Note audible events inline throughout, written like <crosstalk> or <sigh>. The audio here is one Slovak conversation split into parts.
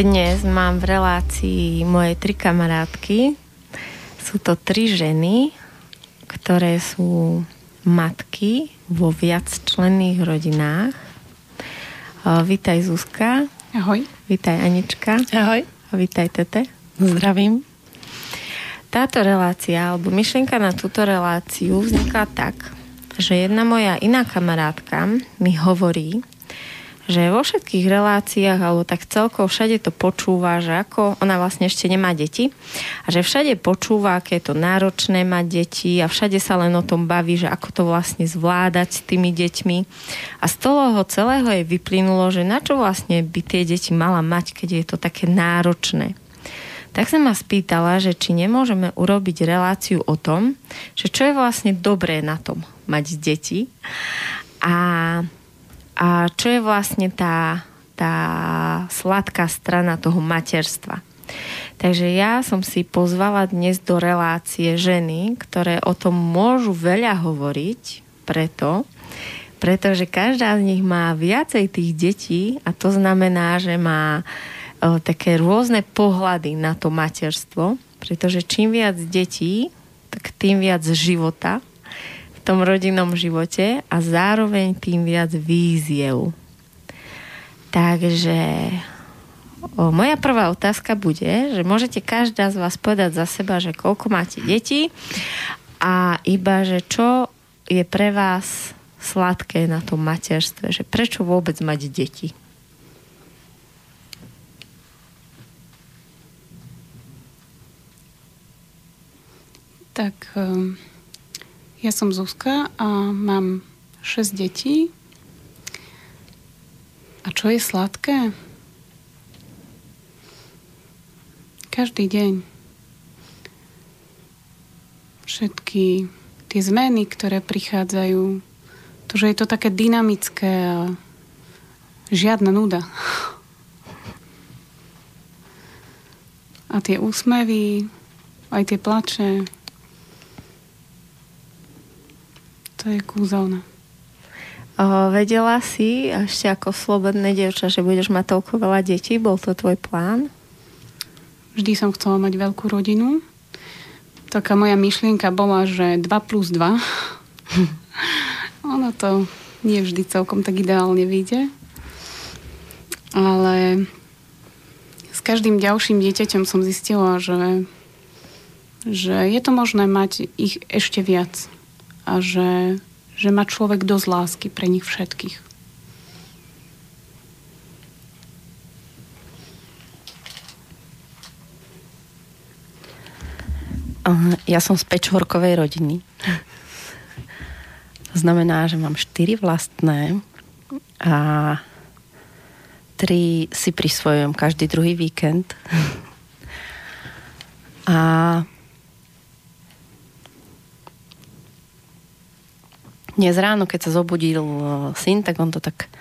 Dnes mám v relácii moje tri kamarátky. Sú to tri ženy, ktoré sú matky vo viacčlenných rodinách. Vítaj Zuzka. Ahoj. Vítaj Anička. Ahoj. A vítaj Tete. Zdravím. Táto relácia, alebo myšlienka na túto reláciu vznikla tak, že jedna moja iná kamarátka mi hovorí, že vo všetkých reláciách, alebo tak celkovo všade to počúva, že ako ona vlastne ešte nemá deti a že všade počúva, aké je to náročné mať deti a všade sa len o tom baví, že ako to vlastne zvládať s tými deťmi. A z toho celého jej vyplynulo, že na čo vlastne by tie deti mala mať, keď je to také náročné. Tak sa ma spýtala, že či nemôžeme urobiť reláciu o tom, že čo je vlastne dobré na tom mať deti a a čo je vlastne tá, tá sladká strana toho materstva. Takže ja som si pozvala dnes do relácie ženy, ktoré o tom môžu veľa hovoriť, preto, pretože každá z nich má viacej tých detí a to znamená, že má o, také rôzne pohľady na to materstvo, pretože čím viac detí, tak tým viac života tom rodinnom živote a zároveň tým viac víziev. Takže o, moja prvá otázka bude, že môžete každá z vás povedať za seba, že koľko máte detí a iba, že čo je pre vás sladké na tom materstve, že prečo vôbec mať deti? Tak um ja som Zuzka a mám 6 detí. A čo je sladké? Každý deň. Všetky tie zmeny, ktoré prichádzajú. To, že je to také dynamické a žiadna nuda. A tie úsmevy, aj tie plače, To je kúzelné. O, vedela si ešte ako slobodné dievča, že budeš mať toľko veľa detí? Bol to tvoj plán? Vždy som chcela mať veľkú rodinu. Taká moja myšlienka bola, že 2 plus 2. ono to nie vždy celkom tak ideálne vyjde. Ale s každým ďalším dieťaťom som zistila, že, že je to možné mať ich ešte viac a že, že má človek dosť lásky pre nich všetkých. Ja som z pečhorkovej rodiny. Znamená, že mám štyri vlastné a tri si prisvojujem každý druhý víkend. A dnes ráno, keď sa zobudil e, syn, tak on to tak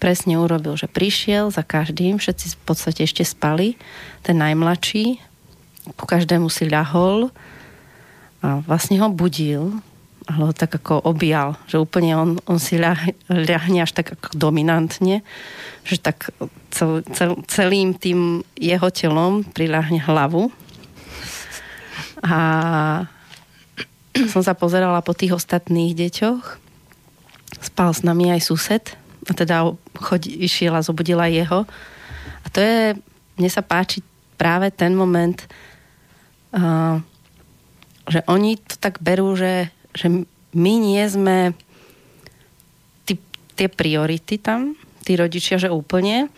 presne urobil, že prišiel za každým, všetci v podstate ešte spali, ten najmladší, ku každému si ľahol a vlastne ho budil, ale ho tak ako objal, že úplne on, on si ľah, ľahne až tak ako dominantne, že tak cel, cel, celým tým jeho telom priľahne hlavu. A som sa pozerala po tých ostatných deťoch. Spal s nami aj sused, a teda chodí, išiel zobudila jeho. A to je, mne sa páči práve ten moment, uh, že oni to tak berú, že, že my nie sme tí, tie priority tam, tí rodičia, že úplne,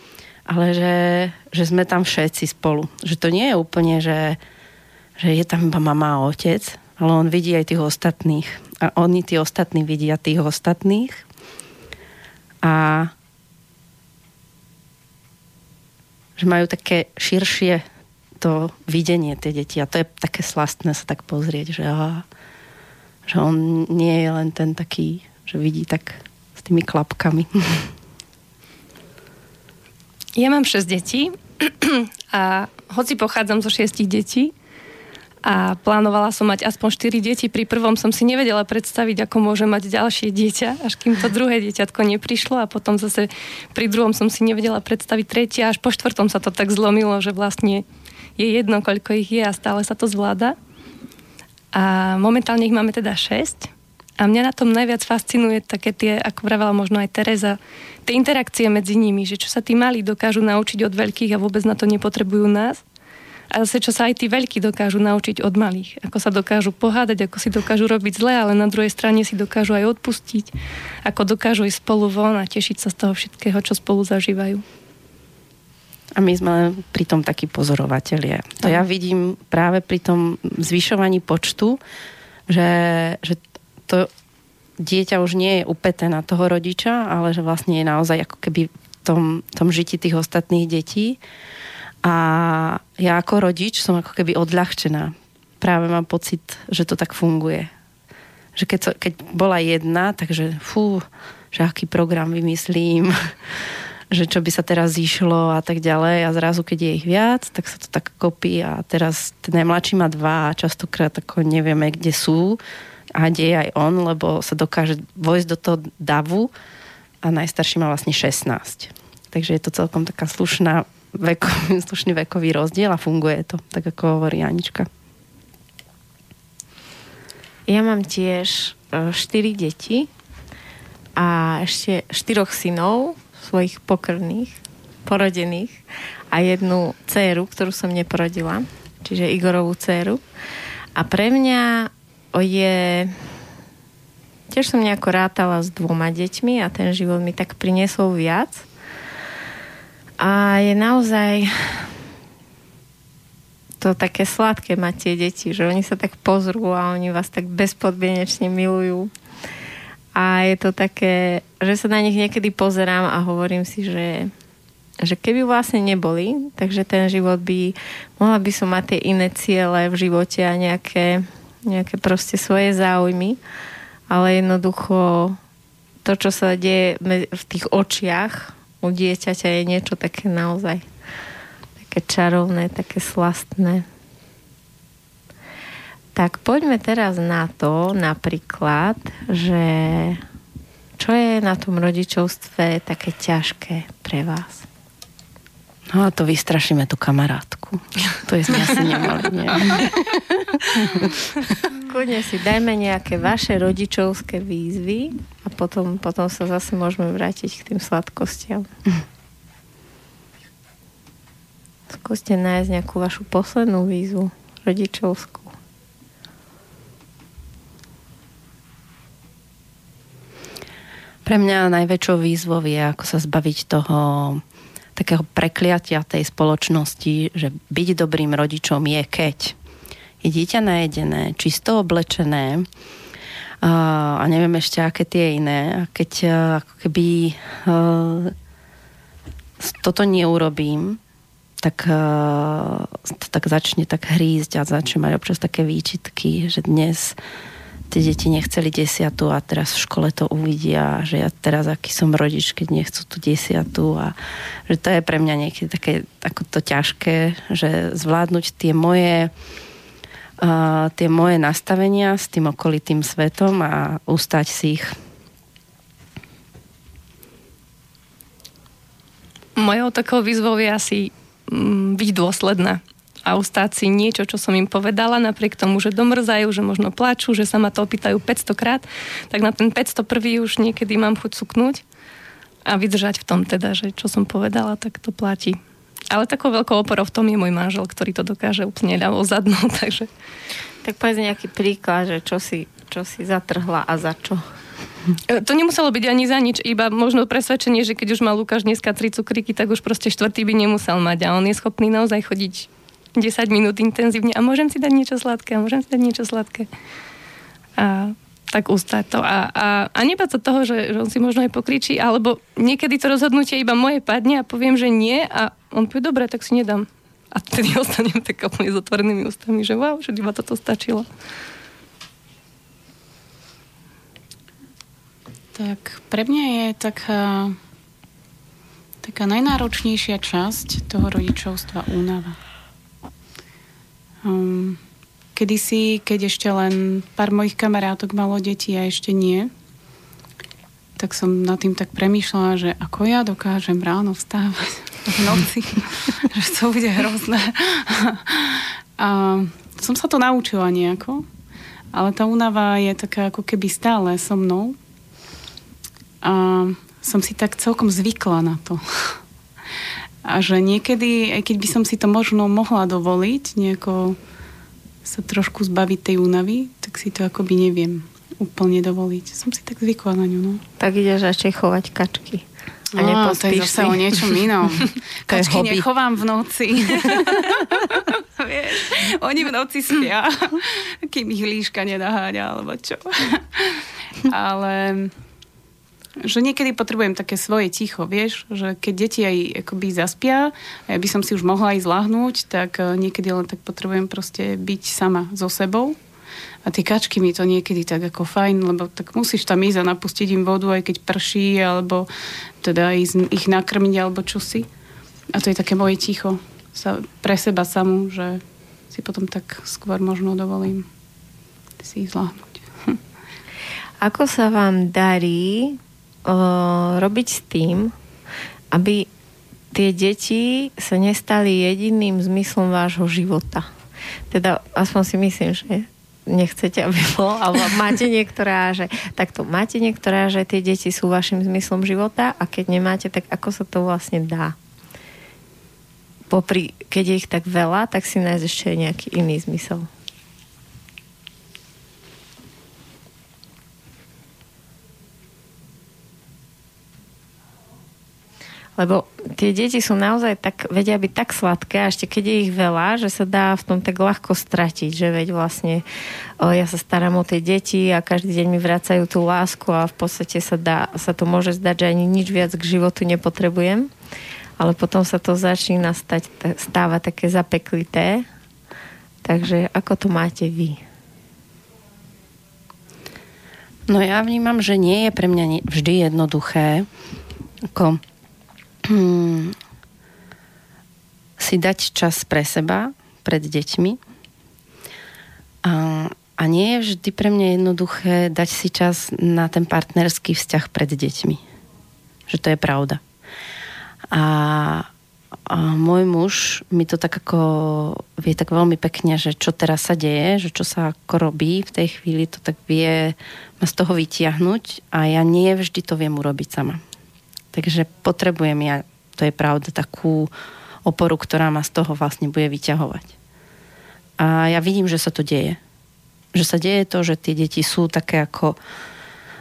ale že, že sme tam všetci spolu. Že to nie je úplne, že, že je tam iba mama a otec, ale on vidí aj tých ostatných. A oni, tí ostatní, vidia tých ostatných. A že majú také širšie to videnie tie deti. A to je také slastné sa tak pozrieť, že, á, že on nie je len ten taký, že vidí tak s tými klapkami. Ja mám 6 detí <clears throat> a hoci pochádzam zo 6 detí, a plánovala som mať aspoň 4 deti. Pri prvom som si nevedela predstaviť, ako môže mať ďalšie dieťa, až kým to druhé dieťatko neprišlo a potom zase pri druhom som si nevedela predstaviť tretie, až po štvrtom sa to tak zlomilo, že vlastne je jedno, koľko ich je a stále sa to zvláda. A momentálne ich máme teda 6. A mňa na tom najviac fascinuje také tie, ako vravela možno aj Teresa, tie interakcie medzi nimi, že čo sa tí malí dokážu naučiť od veľkých a vôbec na to nepotrebujú nás a zase, čo sa aj tí veľkí dokážu naučiť od malých. Ako sa dokážu pohádať, ako si dokážu robiť zle, ale na druhej strane si dokážu aj odpustiť. Ako dokážu ísť spolu von a tešiť sa z toho všetkého, čo spolu zažívajú. A my sme pri tom takí pozorovatelia. To ja vidím práve pri tom zvyšovaní počtu, že, že to dieťa už nie je upeté na toho rodiča, ale že vlastne je naozaj ako keby v tom, tom žiti tých ostatných detí a ja ako rodič som ako keby odľahčená. Práve mám pocit, že to tak funguje. Že keď, so, keď bola jedna, takže fú, že aký program vymyslím, <laughs> že čo by sa teraz zišlo a tak ďalej a zrazu, keď je ich viac, tak sa to tak kopí a teraz ten najmladší má dva a častokrát ako nevieme, kde sú a kde je aj on, lebo sa dokáže vojsť do toho davu a najstarší má vlastne 16. Takže je to celkom taká slušná vekový, <laughs> slušný vekový rozdiel a funguje to, tak ako hovorí Anička. Ja mám tiež 4 e, deti a ešte štyroch synov, svojich pokrných, porodených a jednu dceru, ktorú som neporodila, čiže Igorovú dceru. A pre mňa je... Tiež som nejako rátala s dvoma deťmi a ten život mi tak priniesol viac – a je naozaj to také sladké mať tie deti, že oni sa tak pozrú a oni vás tak bezpodmienečne milujú. A je to také, že sa na nich niekedy pozerám a hovorím si, že, že keby vlastne neboli, takže ten život by, mohla by som mať tie iné ciele v živote a nejaké, nejaké proste svoje záujmy, ale jednoducho to, čo sa deje v tých očiach u dieťaťa je niečo také naozaj také čarovné, také slastné. Tak poďme teraz na to napríklad, že čo je na tom rodičovstve také ťažké pre vás? No a to vystrašíme tú kamarátku. To je sme asi nemali, nie? <laughs> Kľudne si dajme nejaké vaše rodičovské výzvy a potom, potom sa zase môžeme vrátiť k tým sladkostiam. Skúste nájsť nejakú vašu poslednú výzvu rodičovskú. Pre mňa najväčšou výzvou je, ako sa zbaviť toho takého prekliatia tej spoločnosti, že byť dobrým rodičom je keď je dieťa najedené, čisto oblečené a neviem ešte, aké tie iné. A keď ako keby toto neurobím, tak, tak začne tak hrízť a začne mať občas také výčitky, že dnes tie deti nechceli desiatu a teraz v škole to uvidia, že ja teraz aký som rodič, keď nechcú tú desiatu a že to je pre mňa niekedy také ako to ťažké, že zvládnuť tie moje uh, tie moje nastavenia s tým okolitým svetom a ustať si ich. Mojou takou výzvou je asi mm, byť dôsledná a ustáť si niečo, čo som im povedala, napriek tomu, že domrzajú, že možno plačú, že sa ma to opýtajú 500 krát, tak na ten 501 už niekedy mám chuť suknúť a vydržať v tom teda, že čo som povedala, tak to platí. Ale takou veľkou oporou v tom je môj manžel, ktorý to dokáže úplne ľavo zadnú, <laughs> takže... Tak povedz nejaký príklad, že čo si, čo si zatrhla a za čo? E, to nemuselo byť ani za nič, iba možno presvedčenie, že keď už má Lukáš dneska tri cukriky, tak už proste štvrtý by nemusel mať a on je schopný naozaj chodiť 10 minút intenzívne a môžem si dať niečo sladké, a môžem si dať niečo sladké. A tak ustať to. A, a, a nebáť sa toho, že, že on si možno aj pokričí, alebo niekedy to rozhodnutie iba moje padne a poviem, že nie a on povie, dobre, tak si nedám. A vtedy <laughs> ostanem tak úplne s otvorenými ústami, že wow, že iba toto stačilo. Tak pre mňa je taká, taká najnáročnejšia časť toho rodičovstva únava. Um, kedysi, keď ešte len pár mojich kamarátok malo deti a ešte nie, tak som nad tým tak premýšľala, že ako ja dokážem ráno vstávať <laughs> v noci, <laughs> že to bude hrozné. <laughs> A som sa to naučila nejako, ale tá únava je taká ako keby stále so mnou. A som si tak celkom zvykla na to. A že niekedy, aj keď by som si to možno mohla dovoliť, nejako sa trošku zbaviť tej únavy, tak si to akoby neviem úplne dovoliť. Som si tak zvykla na ňu. No. Tak ideš radšej chovať kačky. A no, to je zase o niečom inom. <laughs> <laughs> Kačky nechovám v noci. <laughs> Vieš, oni v noci spia, kým ich líška nenaháňa, alebo čo. Ale že niekedy potrebujem také svoje ticho, vieš, že keď deti aj akoby zaspia ja by som si už mohla aj zlahnúť, tak eh, niekedy len tak potrebujem proste byť sama so sebou. A tie kačky mi to niekedy tak ako fajn, lebo tak musíš tam ísť a napustiť im vodu, aj keď prší, alebo teda ísť ich nakrmiť, alebo čosi. A to je také moje ticho sa, pre seba samú, že si potom tak skôr možno dovolím si ich zláhnuť. <laughs> <laughs> Ako sa vám darí robiť s tým, aby tie deti sa nestali jediným zmyslom vášho života. Teda aspoň si myslím, že nechcete, aby <laughs> bolo, alebo máte niektorá, že takto máte niektorá, že tie deti sú vašim zmyslom života a keď nemáte, tak ako sa to vlastne dá? Popri, keď je ich tak veľa, tak si nájsť ešte nejaký iný zmysel. Lebo tie deti sú naozaj tak, vedia byť tak sladké, a ešte keď je ich veľa, že sa dá v tom tak ľahko stratiť, že veď vlastne o, ja sa starám o tie deti a každý deň mi vracajú tú lásku a v podstate sa, dá, sa to môže zdať, že ani nič viac k životu nepotrebujem. Ale potom sa to začína stať, stávať také zapeklité. Takže ako to máte vy? No ja vnímam, že nie je pre mňa vždy jednoduché ako <clears throat> si dať čas pre seba, pred deťmi. A, a nie je vždy pre mňa jednoduché dať si čas na ten partnerský vzťah pred deťmi. Že to je pravda. A, a môj muž mi to tak ako vie tak veľmi pekne, že čo teraz sa deje, že čo sa ako robí v tej chvíli, to tak vie ma z toho vytiahnuť a ja nie vždy to viem urobiť sama. Takže potrebujem ja, to je pravda, takú oporu, ktorá ma z toho vlastne bude vyťahovať. A ja vidím, že sa to deje. Že sa deje to, že tie deti sú také ako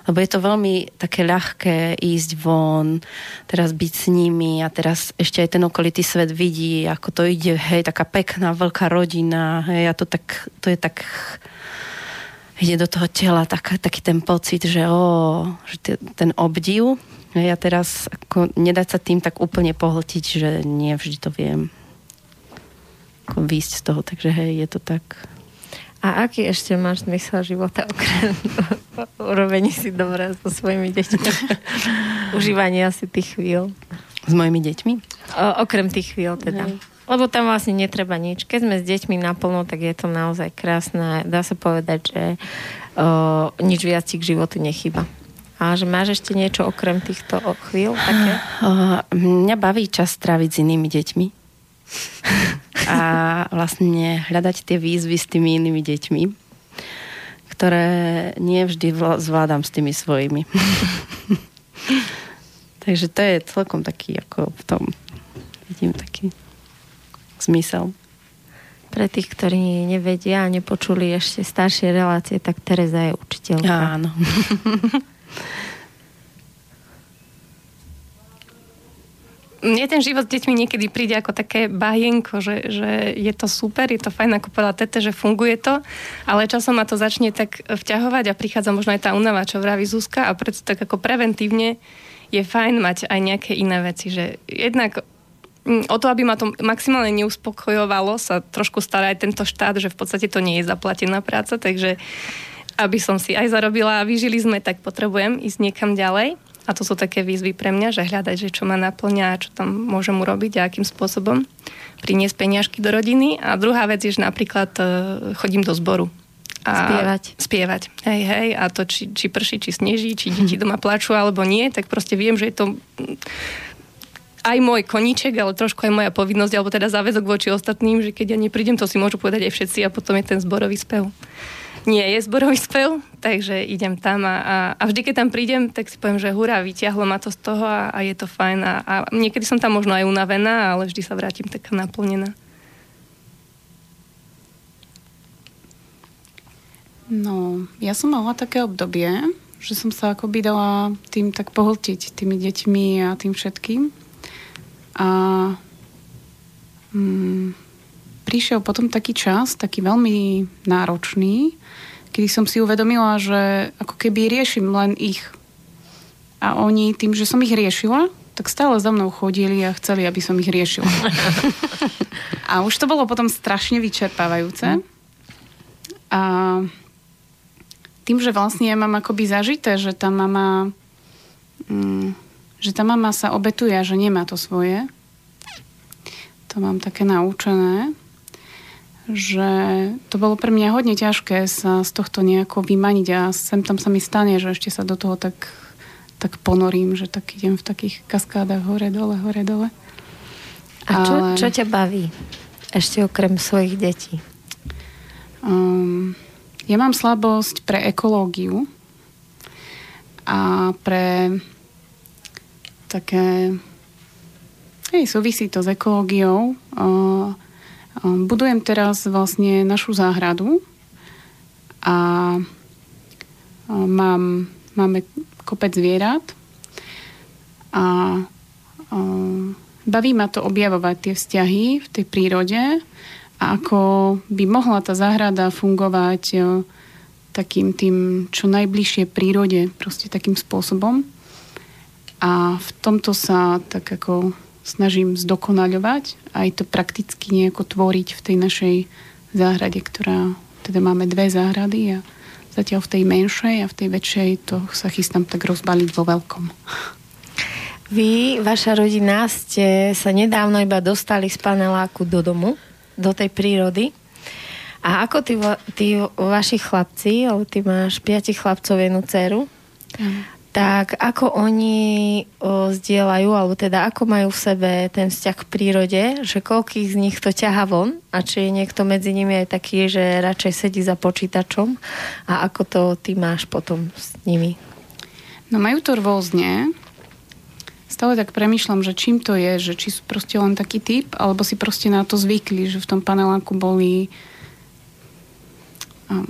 lebo je to veľmi také ľahké ísť von, teraz byť s nimi a teraz ešte aj ten okolitý svet vidí, ako to ide, hej, taká pekná, veľká rodina, hej, a to tak, to je tak ide do toho tela tak, taký ten pocit, že, ó, že ten obdiv ja teraz ako nedať sa tým tak úplne pohltiť, že nie vždy to viem ako výjsť z toho, takže hej, je to tak. A aký ešte máš zmysel života okrem <laughs> urobení si dobré so svojimi deťmi? <laughs> Užívanie asi tých chvíľ. S mojimi deťmi? O, okrem tých chvíľ teda. Hej. Lebo tam vlastne netreba nič. Keď sme s deťmi naplno, tak je to naozaj krásne. Dá sa povedať, že o, nič viac k životu nechyba. A že máš ešte niečo okrem týchto chvíľ také? <sighs> Mňa baví čas stráviť s inými deťmi. <laughs> a vlastne hľadať tie výzvy s tými inými deťmi, ktoré nie vždy zvládam s tými svojimi. <laughs> Takže to je celkom taký, ako v tom vidím taký zmysel. Pre tých, ktorí nevedia a nepočuli ešte staršie relácie, tak Tereza je učiteľka. Áno. <laughs> Mne ten život s deťmi niekedy príde ako také bajenko, že, že je to super, je to fajn, ako povedala Tete, že funguje to, ale časom ma to začne tak vťahovať a prichádza možno aj tá únava, čo vraví Zuzka a preto tak ako preventívne je fajn mať aj nejaké iné veci, že jednak mm, o to, aby ma to maximálne neuspokojovalo, sa trošku stará aj tento štát, že v podstate to nie je zaplatená práca, takže aby som si aj zarobila a vyžili sme, tak potrebujem ísť niekam ďalej. A to sú také výzvy pre mňa, že hľadať, že čo ma naplňa a čo tam môžem urobiť a akým spôsobom priniesť peniažky do rodiny. A druhá vec je, že napríklad e, chodím do zboru. A spievať. Spievať. Hej, hej. A to, či, či prší, či sneží, či deti doma plačú alebo nie, tak proste viem, že je to aj môj koníček, ale trošku aj moja povinnosť, alebo teda záväzok voči ostatným, že keď ja neprídem, to si môžu povedať aj všetci a potom je ten zborový spev nie je zborový spev, takže idem tam a, a, a vždy, keď tam prídem, tak si poviem, že hurá, vyťahlo ma to z toho a, a je to fajn a, a niekedy som tam možno aj unavená, ale vždy sa vrátim taká naplnená. No, ja som mala také obdobie, že som sa akoby dala tým tak pohltiť, tými deťmi a tým všetkým. A mm, prišiel potom taký čas, taký veľmi náročný, kedy som si uvedomila, že ako keby riešim len ich. A oni tým, že som ich riešila, tak stále za mnou chodili a chceli, aby som ich riešila. <laughs> a už to bolo potom strašne vyčerpávajúce. A tým, že vlastne ja mám akoby zažité, že tá mama mm, že tá mama sa obetuje že nemá to svoje. To mám také naučené že to bolo pre mňa hodne ťažké sa z tohto nejako vymaniť a sem tam sa mi stane, že ešte sa do toho tak, tak ponorím, že tak idem v takých kaskádach hore, dole, hore, dole. A čo, Ale... čo ťa baví? Ešte okrem svojich detí. Um, ja mám slabosť pre ekológiu a pre také... Hej, súvisí to s ekológiou. Uh, budujem teraz vlastne našu záhradu a ehm, mám, máme kopec zvierat a ehm, baví ma to objavovať tie vzťahy v tej prírode a ako by mohla tá záhrada fungovať takým tým čo najbližšie prírode, proste takým spôsobom. A v tomto sa tak ako snažím zdokonaľovať aj to prakticky nejako tvoriť v tej našej záhrade, ktorá, teda máme dve záhrady a zatiaľ v tej menšej a v tej väčšej to sa chystám tak rozbaliť vo veľkom. Vy, vaša rodina, ste sa nedávno iba dostali z paneláku do domu, do tej prírody. A ako tí, tí vaši chlapci, ty máš piatich chlapcov, jednu dceru, tak ako oni o, zdieľajú, alebo teda ako majú v sebe ten vzťah k prírode, že koľkých z nich to ťaha von a či je niekto medzi nimi aj taký, že radšej sedí za počítačom a ako to ty máš potom s nimi? No majú to rôzne. Stále tak premyšľam, že čím to je, že či sú proste len taký typ, alebo si proste na to zvykli, že v tom paneláku boli um,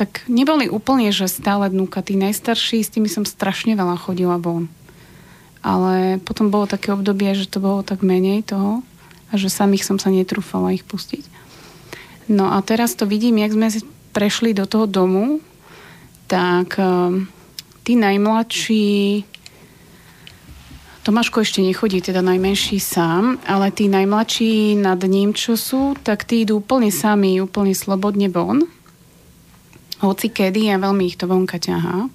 tak neboli úplne, že stále dnúka. Tí najstarší, s tými som strašne veľa chodila von. Ale potom bolo také obdobie, že to bolo tak menej toho a že samých som sa netrúfala ich pustiť. No a teraz to vidím, jak sme prešli do toho domu, tak um, tí najmladší Tomáško ešte nechodí, teda najmenší sám, ale tí najmladší nad ním, čo sú, tak tí idú úplne sami, úplne slobodne von hoci kedy a veľmi ich to vonka ťahá.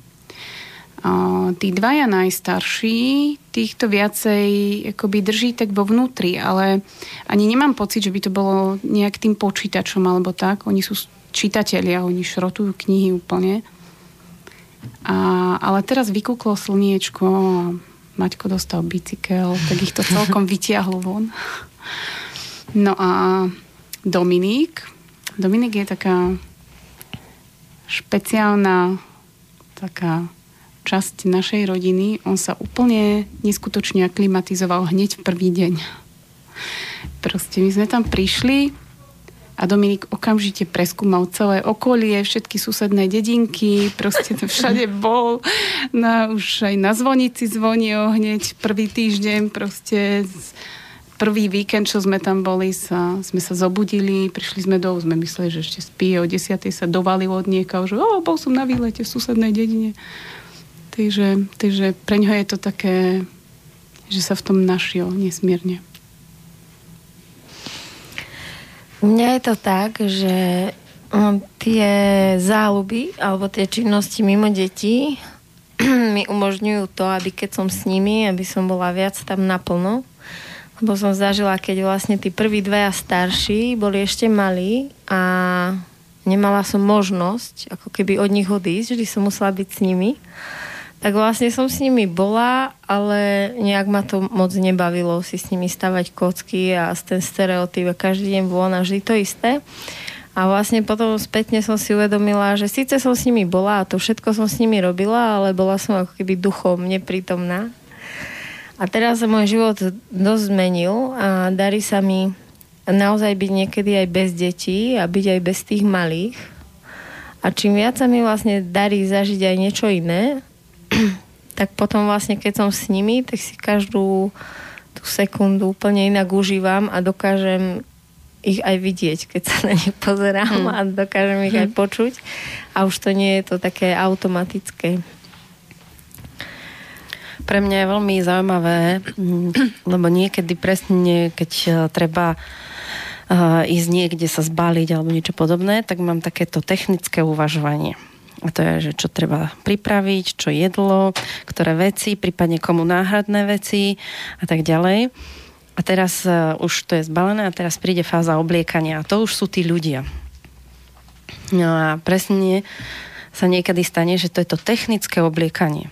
Tí dvaja najstarší, týchto viacej akoby drží tak vo vnútri, ale ani nemám pocit, že by to bolo nejak tým počítačom alebo tak. Oni sú čitatelia, oni šrotujú knihy úplne. A, ale teraz vykúklo slniečko Maťko dostal bicykel, tak ich to celkom <laughs> vytiahlo von. No a Dominik. Dominik je taká špeciálna taká časť našej rodiny. On sa úplne neskutočne aklimatizoval hneď v prvý deň. Proste my sme tam prišli a Dominik okamžite preskúmal celé okolie, všetky susedné dedinky, proste to všade <laughs> bol. No, už aj na zvonici zvonil hneď prvý týždeň, proste prvý víkend, čo sme tam boli, sa, sme sa zobudili, prišli sme do, sme mysleli, že ešte spí, o desiatej sa dovalil od nieka, že o, bol som na výlete v susednej dedine. Takže, takže pre ňoho je to také, že sa v tom našiel nesmierne. Mňa je to tak, že tie záľuby alebo tie činnosti mimo detí <clears throat> mi umožňujú to, aby keď som s nimi, aby som bola viac tam naplno. Lebo som zažila, keď vlastne tí prví dvaja starší boli ešte malí a nemala som možnosť ako keby od nich odísť, vždy som musela byť s nimi. Tak vlastne som s nimi bola, ale nejak ma to moc nebavilo si s nimi stavať kocky a ten stereotyp každý deň von a vždy to isté. A vlastne potom spätne som si uvedomila, že síce som s nimi bola a to všetko som s nimi robila, ale bola som ako keby duchom neprítomná. A teraz sa môj život dosť zmenil a darí sa mi naozaj byť niekedy aj bez detí a byť aj bez tých malých. A čím viac sa mi vlastne darí zažiť aj niečo iné, <clears throat> tak potom vlastne keď som s nimi, tak si každú tú sekundu úplne inak užívam a dokážem ich aj vidieť, keď sa na nich pozerám hmm. a dokážem ich hmm. aj <laughs> počuť. A už to nie je to také automatické. Pre mňa je veľmi zaujímavé, mm, <clears throat> lebo niekedy presne, keď e, treba uh, ísť niekde sa zbaliť alebo niečo podobné, tak mám takéto technické uvažovanie. A to je, že čo treba pripraviť, čo jedlo, ktoré veci, prípadne komu náhradné veci a tak ďalej. A teraz uh, už to je zbalené a teraz príde fáza obliekania. A to už sú tí ľudia. No a presne sa niekedy stane, že to je to technické obliekanie.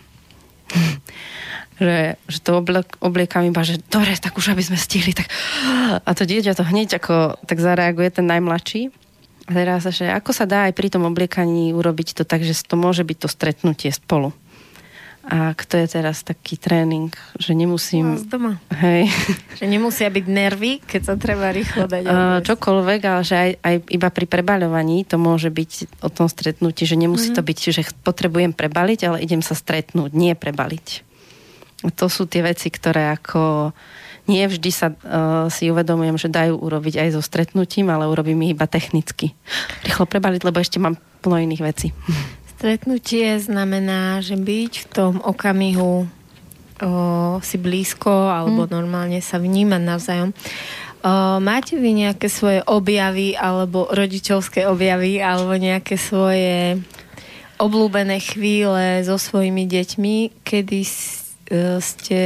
<laughs> že, že to obliek, obliekam iba, že dobre, tak už aby sme stihli. Tak... <gasps> A to dieťa to hneď ako tak zareaguje ten najmladší. A teraz, že ako sa dá aj pri tom obliekaní urobiť to tak, že to môže byť to stretnutie spolu. A kto je teraz taký tréning, že nemusím... z doma. Hej. <laughs> Že nemusia byť nervy, keď sa treba rýchlo dať. Uh, čokoľvek, ale že aj, aj iba pri prebaľovaní to môže byť o tom stretnutí, že nemusí mm-hmm. to byť, že potrebujem prebaliť, ale idem sa stretnúť, nie prebaliť. To sú tie veci, ktoré ako nie vždy sa uh, si uvedomujem, že dajú urobiť aj so stretnutím, ale urobím ich iba technicky. Rýchlo prebaliť, lebo ešte mám plno iných vecí. Stretnutie znamená, že byť v tom okamihu o, si blízko alebo mm. normálne sa vnímať navzájom. O, máte vy nejaké svoje objavy alebo rodičovské objavy alebo nejaké svoje oblúbené chvíle so svojimi deťmi, kedy ste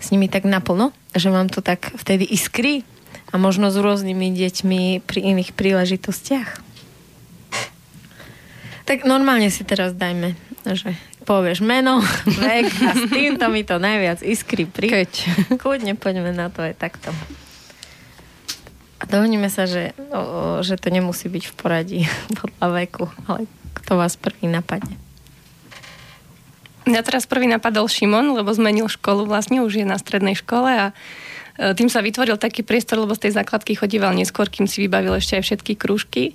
s nimi tak naplno, že vám to tak vtedy iskry a možno s rôznymi deťmi pri iných príležitostiach? Tak normálne si teraz dajme, že povieš meno, <laughs> vek a s týmto mi to najviac iskry pri. Keď. <laughs> Kľudne poďme na to aj takto. A dohodnime sa, že, o, že to nemusí byť v poradí <laughs> podľa veku, ale kto vás prvý napadne. Mňa teraz prvý napadol Šimon, lebo zmenil školu, vlastne už je na strednej škole a e, tým sa vytvoril taký priestor, lebo z tej základky chodíval neskôr, kým si vybavil ešte aj všetky krúžky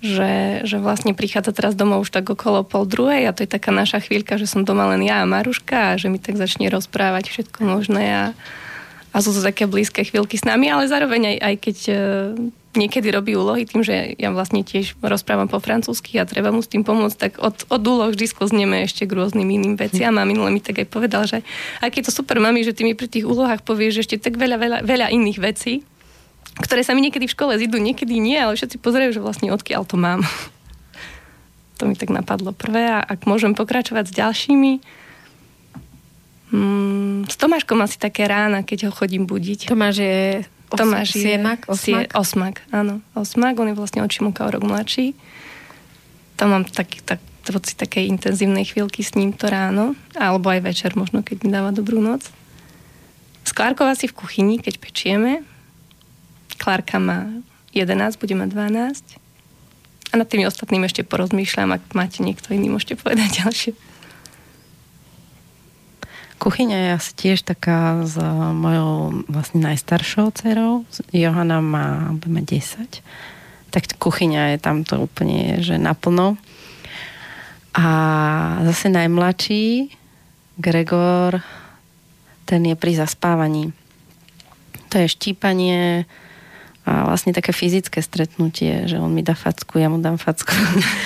že, že vlastne prichádza teraz domov už tak okolo pol druhej a to je taká naša chvíľka, že som doma len ja a Maruška a že mi tak začne rozprávať všetko možné a, a sú to také blízke chvíľky s nami, ale zároveň aj, aj keď e, niekedy robí úlohy tým, že ja vlastne tiež rozprávam po francúzsky a treba mu s tým pomôcť, tak od, od úloh vždy sklzneme ešte k rôznym iným veciam a minule mi tak aj povedal, že aký je to super, mami, že ty mi pri tých úlohách povieš ešte tak veľa, veľa, veľa iných vecí, ktoré sa mi niekedy v škole zidú, niekedy nie, ale všetci pozerajú, že vlastne odkiaľ to mám. <laughs> to mi tak napadlo prvé a ak môžem pokračovať s ďalšími, mm, s Tomáškom asi také rána, keď ho chodím budiť. Tomáš je os- Tomáš je siemak, osmak? Sie, osmak, áno. Osmak, on je vlastne očimuka o rok mladší. Tam mám taký, tak, pocit takej intenzívnej chvíľky s ním to ráno, alebo aj večer možno, keď mi dáva dobrú noc. S Klárkou asi v kuchyni, keď pečieme, Klárka má 11, bude mať 12. A nad tými ostatnými ešte porozmýšľam, ak máte niekto iný, môžete povedať <laughs> ďalšie. Kuchyňa je asi tiež taká s mojou vlastne najstaršou dcerou. Johana má, budeme 10. Tak kuchyňa je tam to úplne, že naplno. A zase najmladší, Gregor, ten je pri zaspávaní. To je štípanie, a vlastne také fyzické stretnutie, že on mi dá facku, ja mu dám facku.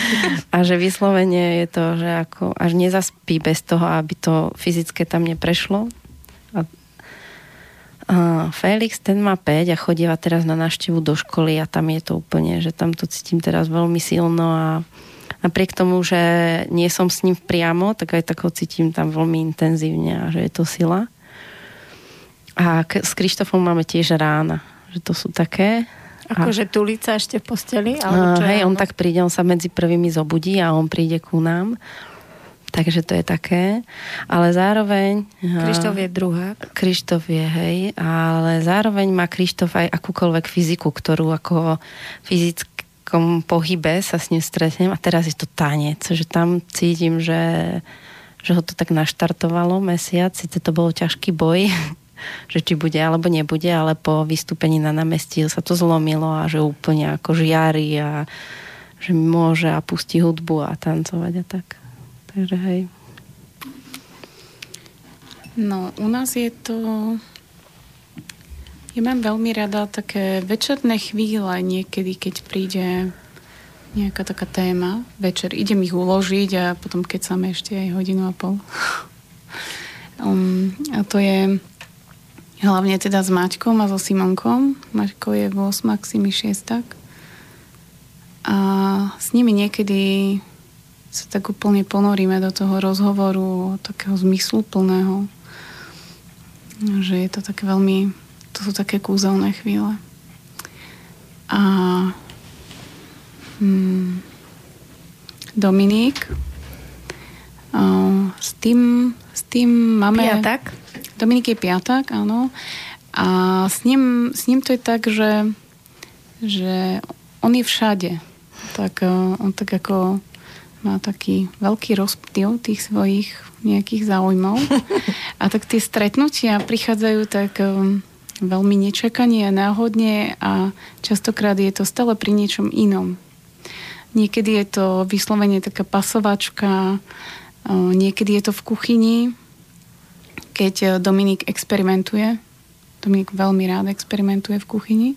<laughs> a že vyslovene je to, že ako až nezaspí bez toho, aby to fyzické tam neprešlo. A, a Felix, ten má 5 a chodíva teraz na návštevu do školy a tam je to úplne, že tam to cítim teraz veľmi silno a napriek tomu, že nie som s ním priamo, tak aj tak ho cítim tam veľmi intenzívne a že je to sila. A s Krištofom máme tiež rána, že to sú také. Akože tulica ešte v posteli? Alebo čo hej, je on tak príde, on sa medzi prvými zobudí a on príde ku nám. Takže to je také. Ale zároveň... Krištof je druhák. Krištof je, hej, ale zároveň má Krištof aj akúkoľvek fyziku, ktorú ako fyzickom pohybe sa s ním stretnem a teraz je to tanec, že tam cítim, že, že ho to tak naštartovalo mesiac, síce to bol ťažký boj, že či bude alebo nebude, ale po vystúpení na námestí sa to zlomilo a že úplne ako žiari a že môže a pustí hudbu a tancovať a tak. Takže hej. No, u nás je to... Ja mám veľmi rada také večerné chvíle niekedy, keď príde nejaká taká téma. Večer idem ich uložiť a potom keď sa ešte aj hodinu a pol. <laughs> um, a to je hlavne teda s Maťkom a so Simonkom. Maťko je 8, Maximi 6. A s nimi niekedy sa tak úplne ponoríme do toho rozhovoru takého zmysluplného. Že je to také veľmi, to sú také kúzelné chvíle. A hmm, Dominik s tým, s tým máme... Piatak? Dominik je piatak, áno. A s ním, s ním to je tak, že, že on je všade. Tak uh, on tak ako má taký veľký rozptyl tých svojich nejakých záujmov. <laughs> A tak tie stretnutia prichádzajú tak um, veľmi nečakanie a náhodne a častokrát je to stále pri niečom inom. Niekedy je to vyslovene taká pasovačka, niekedy je to v kuchyni, keď uh, Dominik experimentuje. Dominik veľmi rád experimentuje v kuchyni.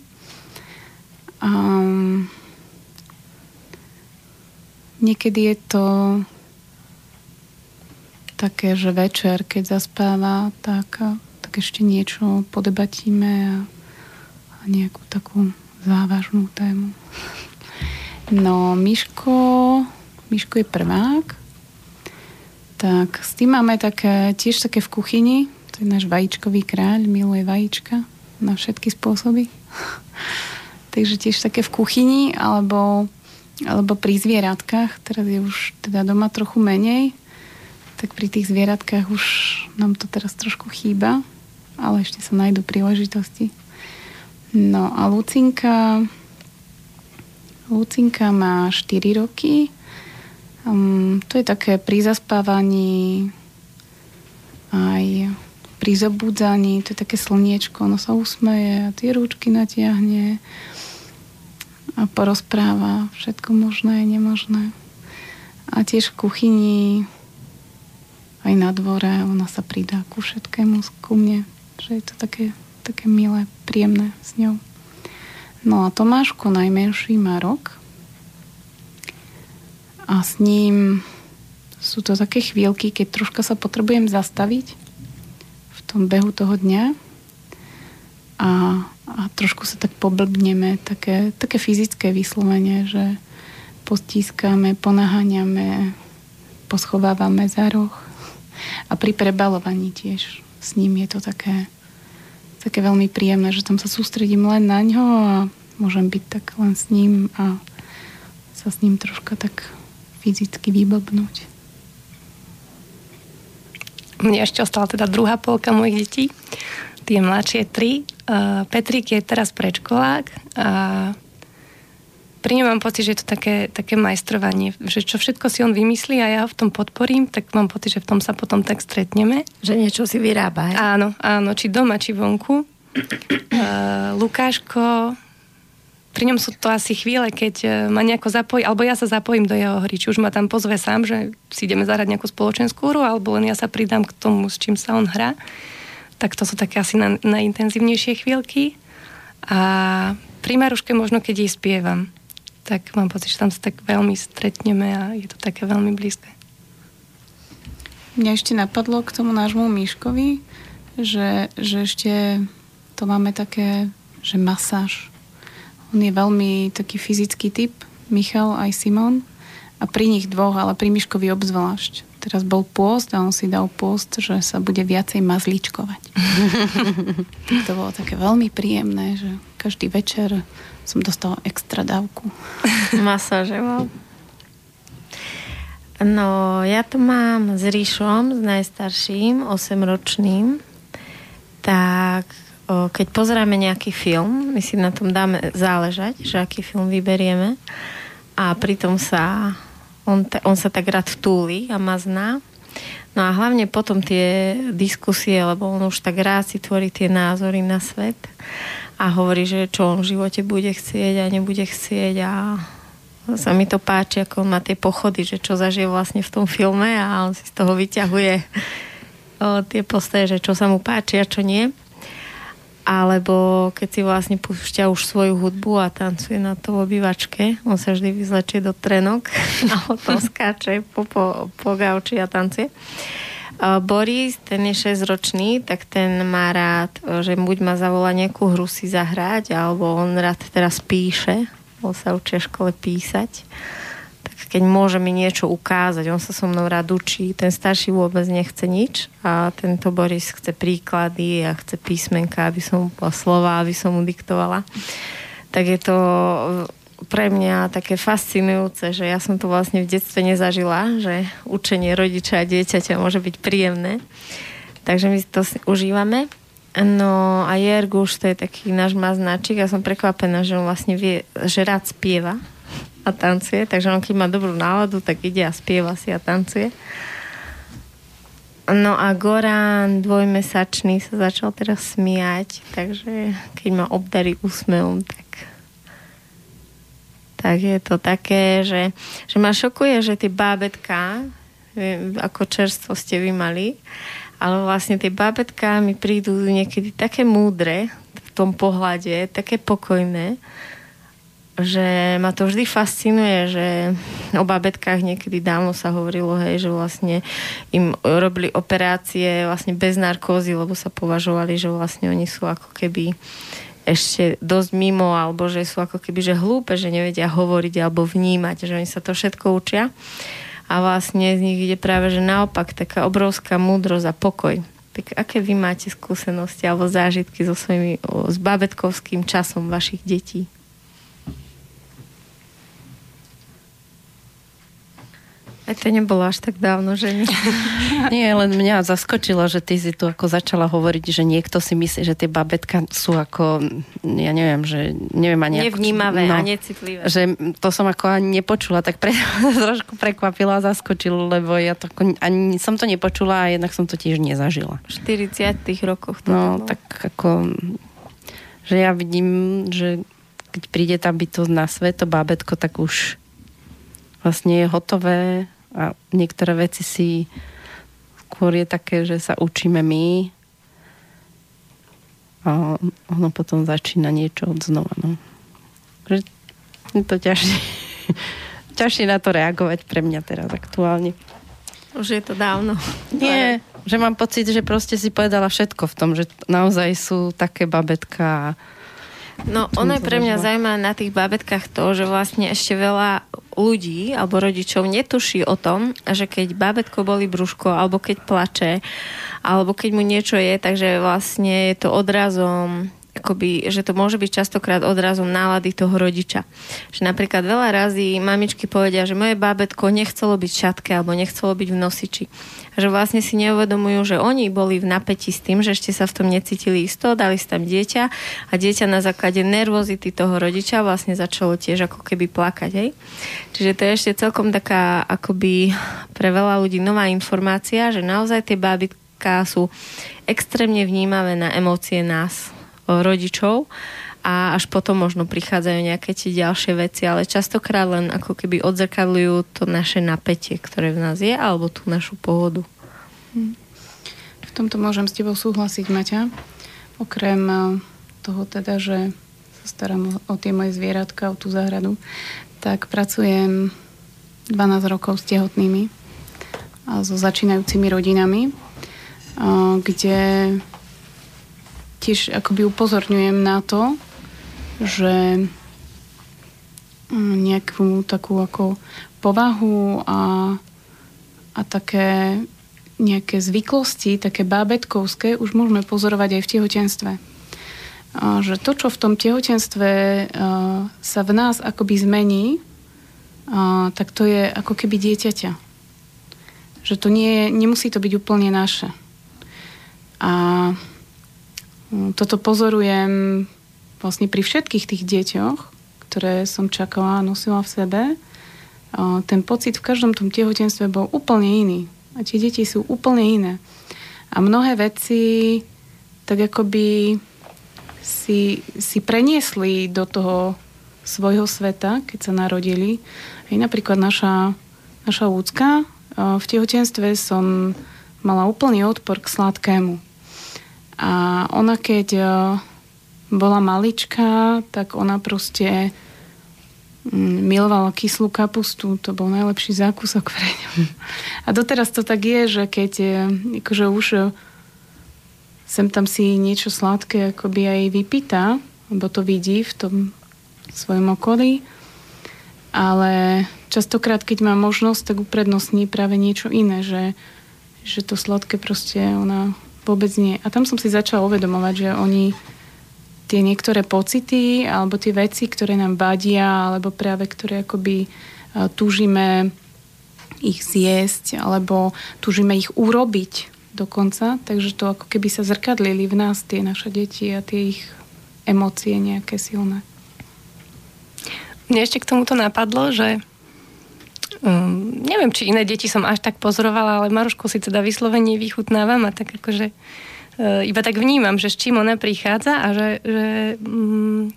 Um, Niekedy je to také, že večer, keď zaspáva, tak, tak ešte niečo podebatíme a, a nejakú takú závažnú tému. <laughs> No, Miško, Miško je prvák, tak s tým máme také, tiež také v kuchyni, to je náš vajíčkový kráľ, miluje vajíčka na všetky spôsoby. <laughs> Takže tiež také v kuchyni, alebo alebo pri zvieratkách, teraz je už teda doma trochu menej, tak pri tých zvieratkách už nám to teraz trošku chýba, ale ešte sa nájdú príležitosti. No a Lucinka Lucinka má 4 roky. Um, to je také pri zaspávaní aj pri zobudzaní, to je také slniečko, ono sa usmeje a tie rúčky natiahne a porozpráva všetko možné, nemožné. A tiež v kuchyni, aj na dvore, ona sa pridá ku všetkému, ku mne. Že je to také, také milé, príjemné s ňou. No a Tomáško najmenší má rok a s ním sú to také chvíľky, keď troška sa potrebujem zastaviť v tom behu toho dňa a a trošku sa tak poblbneme, také, také fyzické vyslovenie, že postískame, ponaháňame, poschovávame za roh. A pri prebalovaní tiež s ním je to také, také veľmi príjemné, že tam sa sústredím len na ňo a môžem byť tak len s ním a sa s ním troška tak fyzicky vyblbnúť. Mne ešte ostala teda druhá polka mojich detí tie mladšie tri. Uh, Petrik je teraz predškolák a pri ňom mám pocit, že je to také, také majstrovanie, že čo všetko si on vymyslí a ja ho v tom podporím, tak mám pocit, že v tom sa potom tak stretneme. Že niečo si vyrába, hej? Áno, áno, či doma, či vonku. Uh, Lukáško, pri ňom sú to asi chvíle, keď uh, ma nejako zapojí, alebo ja sa zapojím do jeho hry, či už ma tam pozve sám, že si ideme zahrať nejakú spoločenskú hru, alebo len ja sa pridám k tomu, s čím sa on hrá tak to sú také asi na, najintenzívnejšie chvíľky. A pri Maruške možno, keď jej spievam, tak mám pocit, že tam sa tak veľmi stretneme a je to také veľmi blízke. Mňa ešte napadlo k tomu nášmu Míškovi, že, že ešte to máme také, že masáž. On je veľmi taký fyzický typ, Michal aj Simon. A pri nich dvoch, ale pri Miškovi obzvlášť. Teraz bol pôst a on si dal pôst, že sa bude viacej mazličkovať. tak <laughs> to bolo také veľmi príjemné, že každý večer som dostala extra dávku. <laughs> Masážoval. No, ja to mám s Ríšom, s najstarším, 8-ročným. Tak keď pozeráme nejaký film, my si na tom dáme záležať, že aký film vyberieme a pritom sa on, on sa tak rád vtúli a mazná. No a hlavne potom tie diskusie, lebo on už tak rád si tvorí tie názory na svet a hovorí, že čo on v živote bude chcieť a nebude chcieť a sa mi to páči, ako on má tie pochody, že čo zažije vlastne v tom filme a on si z toho vyťahuje tie postoje, že čo sa mu páči a čo nie. Alebo keď si vlastne púšťa už svoju hudbu a tancuje na to v obývačke, on sa vždy vyzlečie do trenok <laughs> a potom skáče po, po, po gauči a tancuje. Boris, ten je 6 ročný, tak ten má rád, že buď ma zavolá nejakú hru si zahrať, alebo on rád teraz píše, on sa učí v škole písať. Keď môže mi niečo ukázať, on sa so mnou rád učí. Ten starší vôbec nechce nič a tento Boris chce príklady a chce písmenka, aby som mu slova, aby som mu diktovala. Tak je to pre mňa také fascinujúce, že ja som to vlastne v detstve nezažila, že učenie rodiča a dieťaťa môže byť príjemné. Takže my to užívame. No a Jerguš, to je taký náš maznačik. Ja som prekvapená, že on vlastne vie, že rád spieva a tancuje. Takže on keď má dobrú náladu, tak ide a spieva si a tancuje. No a Goran dvojmesačný sa začal teraz smiať, takže keď ma obdarí úsmevom, tak tak je to také, že, že ma šokuje, že tie bábetka, ako čerstvo ste vy mali, ale vlastne tie bábetka mi prídu niekedy také múdre v tom pohľade, také pokojné, že ma to vždy fascinuje, že o bábetkách niekedy dávno sa hovorilo, hej, že vlastne im robili operácie vlastne bez narkózy, lebo sa považovali, že vlastne oni sú ako keby ešte dosť mimo, alebo že sú ako keby že hlúpe, že nevedia hovoriť alebo vnímať, že oni sa to všetko učia a vlastne z nich ide práve, že naopak taká obrovská múdrosť a pokoj. Tak aké vy máte skúsenosti alebo zážitky so svojimi, s babetkovským časom vašich detí? Aj to nebolo až tak dávno, že nie? <laughs> nie, len mňa zaskočilo, že ty si tu ako začala hovoriť, že niekto si myslí, že tie babetka sú ako, ja neviem, že neviem ani... Nevnímavé no, a necitlivé. Že to som ako ani nepočula, tak pre, <laughs> trošku prekvapila a zaskočilo, lebo ja to ako, ani som to nepočula a jednak som to tiež nezažila. V 40 rokoch to No, tak ako, že ja vidím, že keď príde tá bytosť na svet, to bábetko, tak už vlastne je hotové a niektoré veci si skôr je také, že sa učíme my a ono potom začína niečo od znova. No. Že je to ťažšie, <laughs> ťažšie na to reagovať pre mňa teraz aktuálne. Už je to dávno. Nie, že mám pocit, že proste si povedala všetko v tom, že naozaj sú také babetka No, ono je pre mňa zaujímavé na tých babetkách to, že vlastne ešte veľa ľudí alebo rodičov netuší o tom, že keď babetko boli brúško alebo keď plače alebo keď mu niečo je, takže vlastne je to odrazom akoby, že to môže byť častokrát odrazom nálady toho rodiča. Že napríklad veľa razy mamičky povedia, že moje bábetko nechcelo byť v šatke alebo nechcelo byť v nosiči. Že vlastne si neuvedomujú, že oni boli v napätí s tým, že ešte sa v tom necítili isto, dali si tam dieťa a dieťa na základe nervozity toho rodiča vlastne začalo tiež ako keby plakať. Hej? Čiže to je ešte celkom taká akoby pre veľa ľudí nová informácia, že naozaj tie bábitka sú extrémne vnímavé na emócie nás, rodičov a až potom možno prichádzajú nejaké tie ďalšie veci, ale častokrát len ako keby odzrkadľujú to naše napätie, ktoré v nás je, alebo tú našu pohodu. V tomto môžem s tebou súhlasiť, Maťa. Okrem eh, toho teda, že sa starám o tie moje zvieratka, o tú záhradu, tak pracujem 12 rokov s tehotnými a so začínajúcimi rodinami, eh, kde tiež akoby upozorňujem na to, že mm, nejakú takú ako povahu a, a také nejaké zvyklosti, také bábetkovské, už môžeme pozorovať aj v tehotenstve. A že to, čo v tom tehotenstve sa v nás akoby zmení, a, tak to je ako keby dieťaťa. Že to nie, nemusí to byť úplne naše. A toto pozorujem vlastne pri všetkých tých deťoch, ktoré som čakala a nosila v sebe. Ten pocit v každom tom tehotenstve bol úplne iný. A tie deti sú úplne iné. A mnohé veci tak akoby si, si preniesli do toho svojho sveta, keď sa narodili. Aj napríklad naša, naša úcka v tehotenstve som mala úplný odpor k sladkému. A ona keď bola malička, tak ona proste mm, milovala kyslú kapustu, to bol najlepší zákusok pre ňu. <laughs> A doteraz to tak je, že keď akože už sem tam si niečo sladké akoby aj vypýta, lebo to vidí v tom svojom okolí. Ale častokrát, keď má možnosť, tak uprednostní práve niečo iné, že, že to sladké proste ona vôbec nie. A tam som si začala uvedomovať, že oni tie niektoré pocity alebo tie veci, ktoré nám badia, alebo práve ktoré akoby túžime ich zjesť, alebo túžime ich urobiť dokonca, takže to ako keby sa zrkadlili v nás tie naše deti a tie ich emócie nejaké silné. Mne ešte k tomuto napadlo, že um, neviem, či iné deti som až tak pozorovala, ale Marušku si teda vyslovene vychutnávam a tak akože uh, iba tak vnímam, že s čím ona prichádza a že, že um,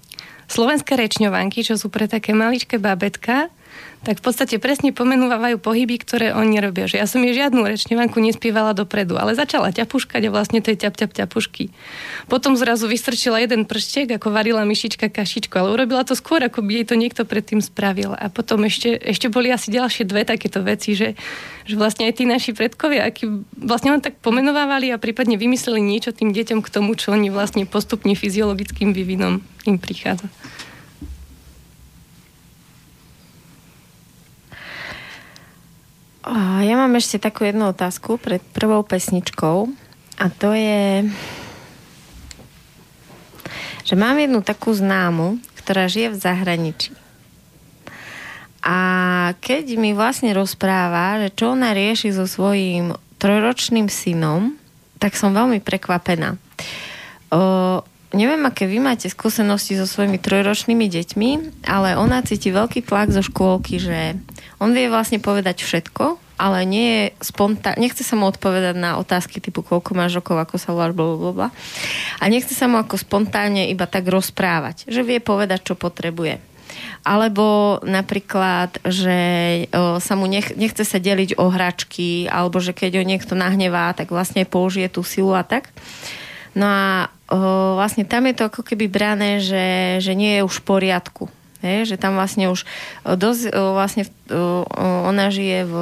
slovenské rečňovanky, čo sú pre také maličké babetka, tak v podstate presne pomenúvajú pohyby, ktoré oni robia. Že ja som jej žiadnu rečnevanku nespievala dopredu, ale začala ťapuškať a vlastne to ťap, ťap, ťapušky. Potom zrazu vystrčila jeden prštek, ako varila myšička kašičku, ale urobila to skôr, ako by jej to niekto predtým spravil. A potom ešte, ešte boli asi ďalšie dve takéto veci, že, že vlastne aj tí naši predkovia, aký vlastne len tak pomenovávali a prípadne vymysleli niečo tým deťom k tomu, čo oni vlastne postupne fyziologickým vývinom im prichádza. Ja mám ešte takú jednu otázku pred prvou pesničkou a to je, že mám jednu takú známu, ktorá žije v zahraničí. A keď mi vlastne rozpráva, že čo ona rieši so svojím trojročným synom, tak som veľmi prekvapená. O, neviem, aké vy máte skúsenosti so svojimi trojročnými deťmi, ale ona cíti veľký tlak zo škôlky, že on vie vlastne povedať všetko, ale nie je spontán, nechce sa mu odpovedať na otázky typu koľko máš rokov, ako sa voláš, blablabla. A nechce sa mu ako spontánne iba tak rozprávať, že vie povedať, čo potrebuje. Alebo napríklad, že sa mu nech, nechce sa deliť o hračky, alebo že keď ho niekto nahnevá, tak vlastne použije tú silu a tak. No a o, vlastne tam je to ako keby brané, že, že nie je už v poriadku Hej, že tam vlastne už dosť, vlastne ona žije v,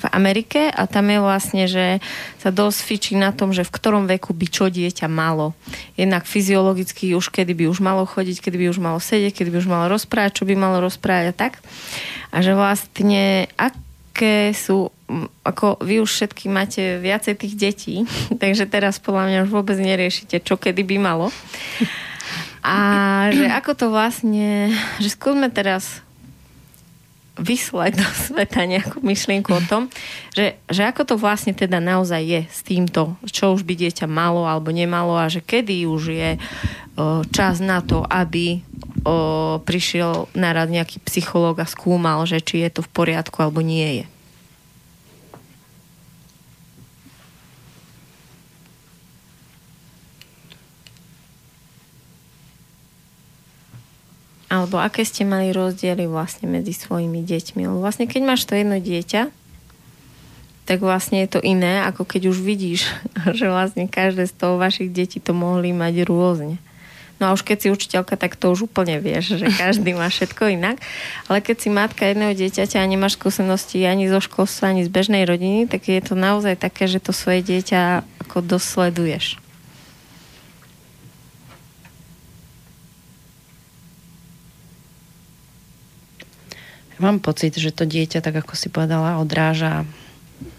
v Amerike a tam je vlastne, že sa dosť fičí na tom, že v ktorom veku by čo dieťa malo. Jednak fyziologicky už kedy by už malo chodiť, kedy by už malo sedieť, kedy by už malo rozprávať, čo by malo rozprávať a tak. A že vlastne aké sú ako vy už všetky máte viacej tých detí, <laughs> takže teraz podľa mňa už vôbec neriešite, čo kedy by malo. A že ako to vlastne, že skúsme teraz vyslať do <laughs> sveta nejakú myšlienku o tom, že, že ako to vlastne teda naozaj je s týmto, čo už by dieťa malo alebo nemalo a že kedy už je čas na to, aby o, prišiel na rad nejaký psychológ a skúmal, že či je to v poriadku alebo nie je. Alebo aké ste mali rozdiely vlastne medzi svojimi deťmi? Lebo vlastne keď máš to jedno dieťa, tak vlastne je to iné, ako keď už vidíš, <laughs> že vlastne každé z toho vašich detí to mohli mať rôzne. No a už keď si učiteľka, tak to už úplne vieš, že každý má všetko inak. Ale keď si matka jedného dieťaťa a nemáš skúsenosti ani zo školstva, ani z bežnej rodiny, tak je to naozaj také, že to svoje dieťa ako dosleduješ. mám pocit, že to dieťa, tak ako si povedala, odráža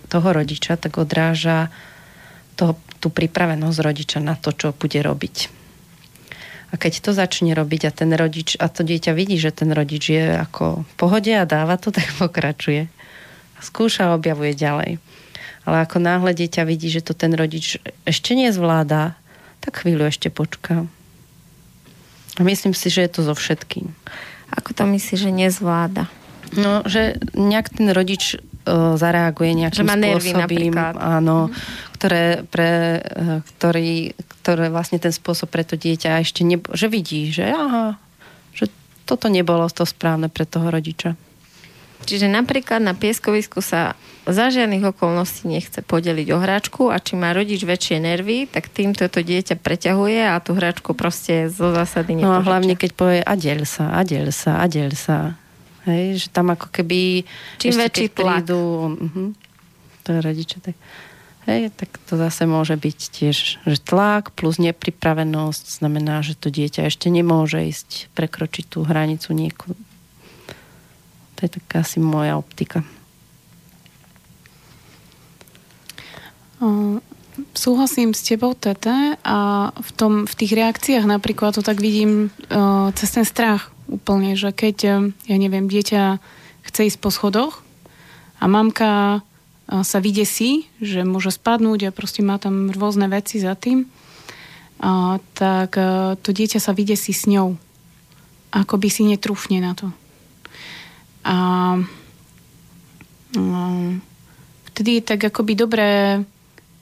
toho rodiča, tak odráža toho, tú pripravenosť rodiča na to, čo bude robiť. A keď to začne robiť a ten rodič, a to dieťa vidí, že ten rodič je ako v pohode a dáva to, <laughs> tak pokračuje. A skúša a objavuje ďalej. Ale ako náhle dieťa vidí, že to ten rodič ešte nezvláda, tak chvíľu ešte počká. A myslím si, že je to so všetkým. Ako to myslíš, že nezvláda? No, že nejak ten rodič zareaguje nejakým že má nervy spôsobím, napríklad. áno, mm ktoré, pre, eh, ktorý, ktoré vlastne ten spôsob pre to dieťa ešte ne, že vidí, že aha, že toto nebolo to správne pre toho rodiča. Čiže napríklad na pieskovisku sa za žiadnych okolností nechce podeliť o hračku a či má rodič väčšie nervy, tak tým toto dieťa preťahuje a tú hračku proste zo zásady nepožiča. No a hlavne keď povie a del sa, a del sa, a del sa. Hej, že tam ako keby... Čím väčší tlak. Prídu, uh-huh, to je rodiče, tak Hej, tak to zase môže byť tiež že tlak plus nepripravenosť, znamená, že to dieťa ešte nemôže ísť prekročiť tú hranicu niekoho. To je taká asi moja optika. Súhlasím s tebou, Tete, a v, tom, v tých reakciách napríklad to tak vidím uh, cez ten strach úplne, že keď, ja neviem, dieťa chce ísť po schodoch a mamka sa vydesí, že môže spadnúť a proste má tam rôzne veci za tým, a, tak a, to dieťa sa vydesí s ňou. Ako by si netrúfne na to. A, a vtedy je tak akoby dobré,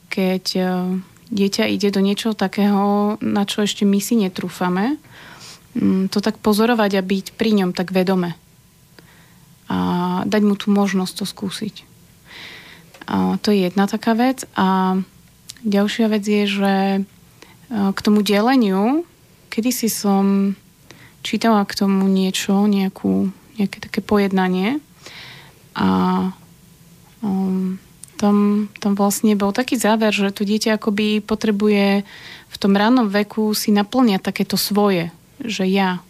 keď a, dieťa ide do niečoho takého, na čo ešte my si netrúfame, to tak pozorovať a byť pri ňom tak vedome. A dať mu tú možnosť to skúsiť. A to je jedna taká vec. A ďalšia vec je, že e, k tomu deleniu, kedy si som čítala k tomu niečo, nejakú, nejaké také pojednanie a um, tam, tam vlastne bol taký záver, že to dieťa akoby potrebuje v tom rannom veku si naplňať takéto svoje, že ja,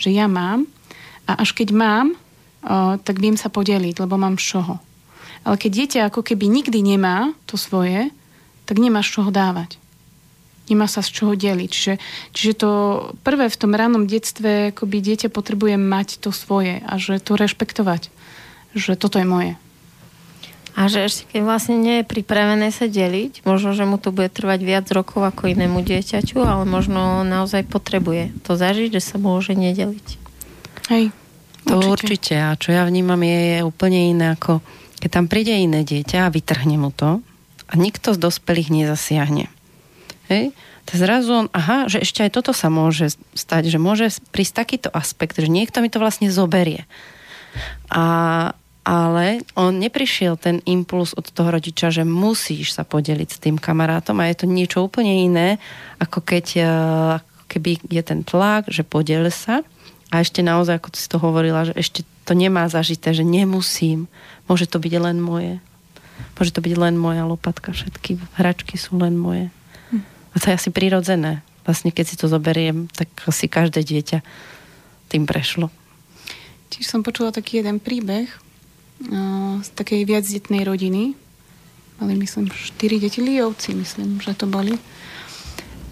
že ja mám a až keď mám, uh, tak viem sa podeliť, lebo mám z čoho. Ale keď dieťa ako keby nikdy nemá to svoje, tak nemá z čoho dávať. Nemá sa z čoho deliť. Čiže, čiže to prvé v tom rannom detstve, akoby dieťa potrebuje mať to svoje a že to rešpektovať. Že toto je moje. A že ešte keď vlastne nie je pripravené sa deliť, možno, že mu to bude trvať viac rokov ako inému dieťaťu, ale možno naozaj potrebuje to zažiť, že sa môže nedeliť. Hej, to určite. určite. A čo ja vnímam je, je úplne iné ako keď tam príde iné dieťa a vytrhne mu to a nikto z dospelých nezasiahne. Hej? To zrazu on, aha, že ešte aj toto sa môže stať, že môže prísť takýto aspekt, že niekto mi to vlastne zoberie. A, ale on neprišiel ten impuls od toho rodiča, že musíš sa podeliť s tým kamarátom a je to niečo úplne iné, ako keď ako keby je ten tlak, že podel sa a ešte naozaj, ako si to hovorila, že ešte to nemá zažité, že nemusím. Môže to byť len moje. Môže to byť len moja lopatka. Všetky hračky sú len moje. A to je asi prirodzené. Vlastne, keď si to zoberiem, tak asi každé dieťa tým prešlo. Tiež som počula taký jeden príbeh z takej viacdetnej rodiny. Mali, myslím, štyri deti, Liovci, myslím, že to boli.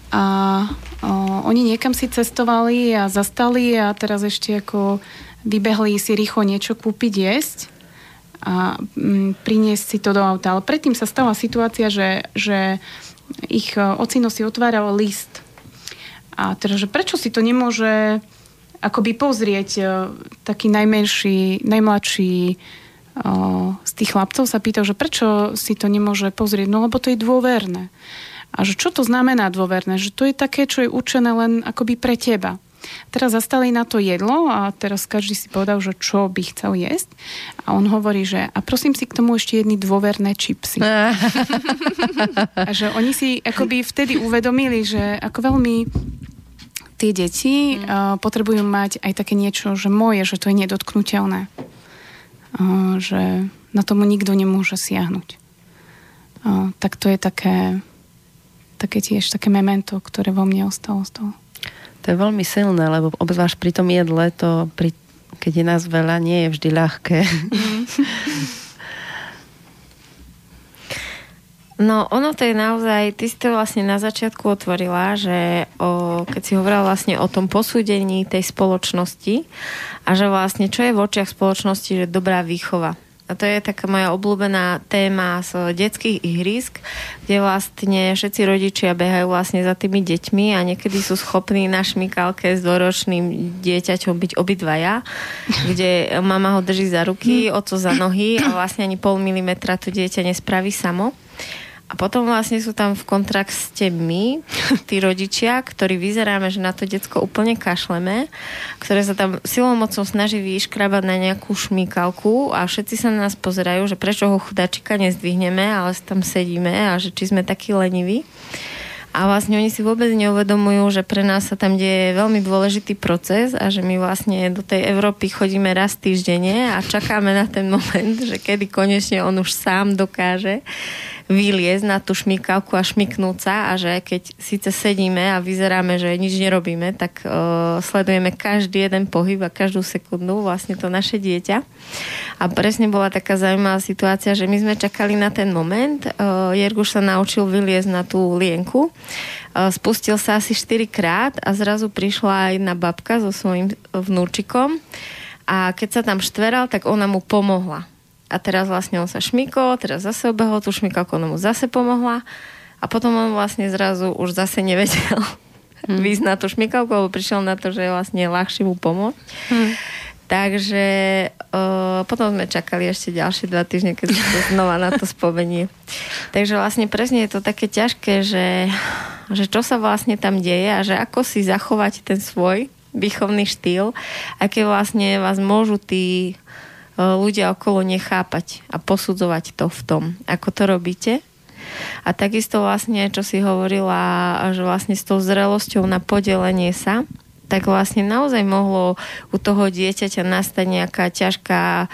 A uh, oni niekam si cestovali a zastali a teraz ešte ako vybehli si rýchlo niečo kúpiť jesť a mm, priniesť si to do auta. Ale predtým sa stala situácia, že, že ich ocino si otváral list. A teda, že prečo si to nemôže akoby pozrieť taký najmenší, najmladší z tých chlapcov sa pýtal, že prečo si to nemôže pozrieť, no lebo to je dôverné. A že čo to znamená dôverné? Že to je také, čo je určené len akoby pre teba. Teraz zastali na to jedlo a teraz každý si povedal, že čo by chcel jesť. A on hovorí, že a prosím si k tomu ešte jedny dôverné čipsy. <laughs> a že oni si akoby vtedy uvedomili, že ako veľmi tie deti mm. uh, potrebujú mať aj také niečo, že moje, že to je nedotknutelné. Že na tomu nikto nemôže siahnuť. Tak to je také, také tiež také memento, ktoré vo mne ostalo z toho. To je veľmi silné, lebo obzvlášť pri tom jedle to pri keď je nás veľa, nie je vždy ľahké. <laughs> No, ono to je naozaj, ty si to vlastne na začiatku otvorila, že o, keď si hovorila vlastne o tom posúdení tej spoločnosti a že vlastne čo je v očiach spoločnosti, že dobrá výchova. A to je taká moja obľúbená téma z detských ihrisk, kde vlastne všetci rodičia behajú vlastne za tými deťmi a niekedy sú schopní na šmikalke s dvoročným dieťaťom byť obidvaja, kde mama ho drží za ruky, oco za nohy a vlastne ani pol milimetra to dieťa nespraví samo. A potom vlastne sú tam v kontrakte my, <laughs> tí rodičia, ktorí vyzeráme, že na to decko úplne kašleme, ktoré sa tam silou mocou snaží vyškrabať na nejakú šmíkalku a všetci sa na nás pozerajú, že prečo ho chudačika nezdvihneme, ale tam sedíme a že či sme takí leniví. A vlastne oni si vôbec neuvedomujú, že pre nás sa tam deje veľmi dôležitý proces a že my vlastne do tej Európy chodíme raz týždenne a čakáme na ten <laughs> moment, že kedy konečne on už sám dokáže vyliezť na tú šmykavku a šmyknúť sa a že keď síce sedíme a vyzeráme, že nič nerobíme, tak uh, sledujeme každý jeden pohyb a každú sekundu vlastne to naše dieťa. A presne bola taká zaujímavá situácia, že my sme čakali na ten moment. Uh, Jerguš sa naučil vyliezť na tú lienku. Uh, spustil sa asi 4 krát a zrazu prišla jedna babka so svojím vnúčikom a keď sa tam štveral, tak ona mu pomohla a teraz vlastne on sa šmykol, teraz zase obehol tú šmykalku, ona mu zase pomohla a potom on vlastne zrazu už zase nevedel <laughs> hmm. výsť na tú šmykalku, lebo prišiel na to, že je vlastne ľahšie mu pomôcť. Hmm. Takže uh, potom sme čakali ešte ďalšie dva týždne, keď sa to znova na to spomenie. <laughs> Takže vlastne presne je to také ťažké, že, že čo sa vlastne tam deje a že ako si zachovať ten svoj výchovný štýl, aké vlastne vás môžu tí ľudia okolo nechápať a posudzovať to v tom, ako to robíte. A takisto vlastne, čo si hovorila, že vlastne s tou zrelosťou na podelenie sa, tak vlastne naozaj mohlo u toho dieťaťa nastať nejaká ťažká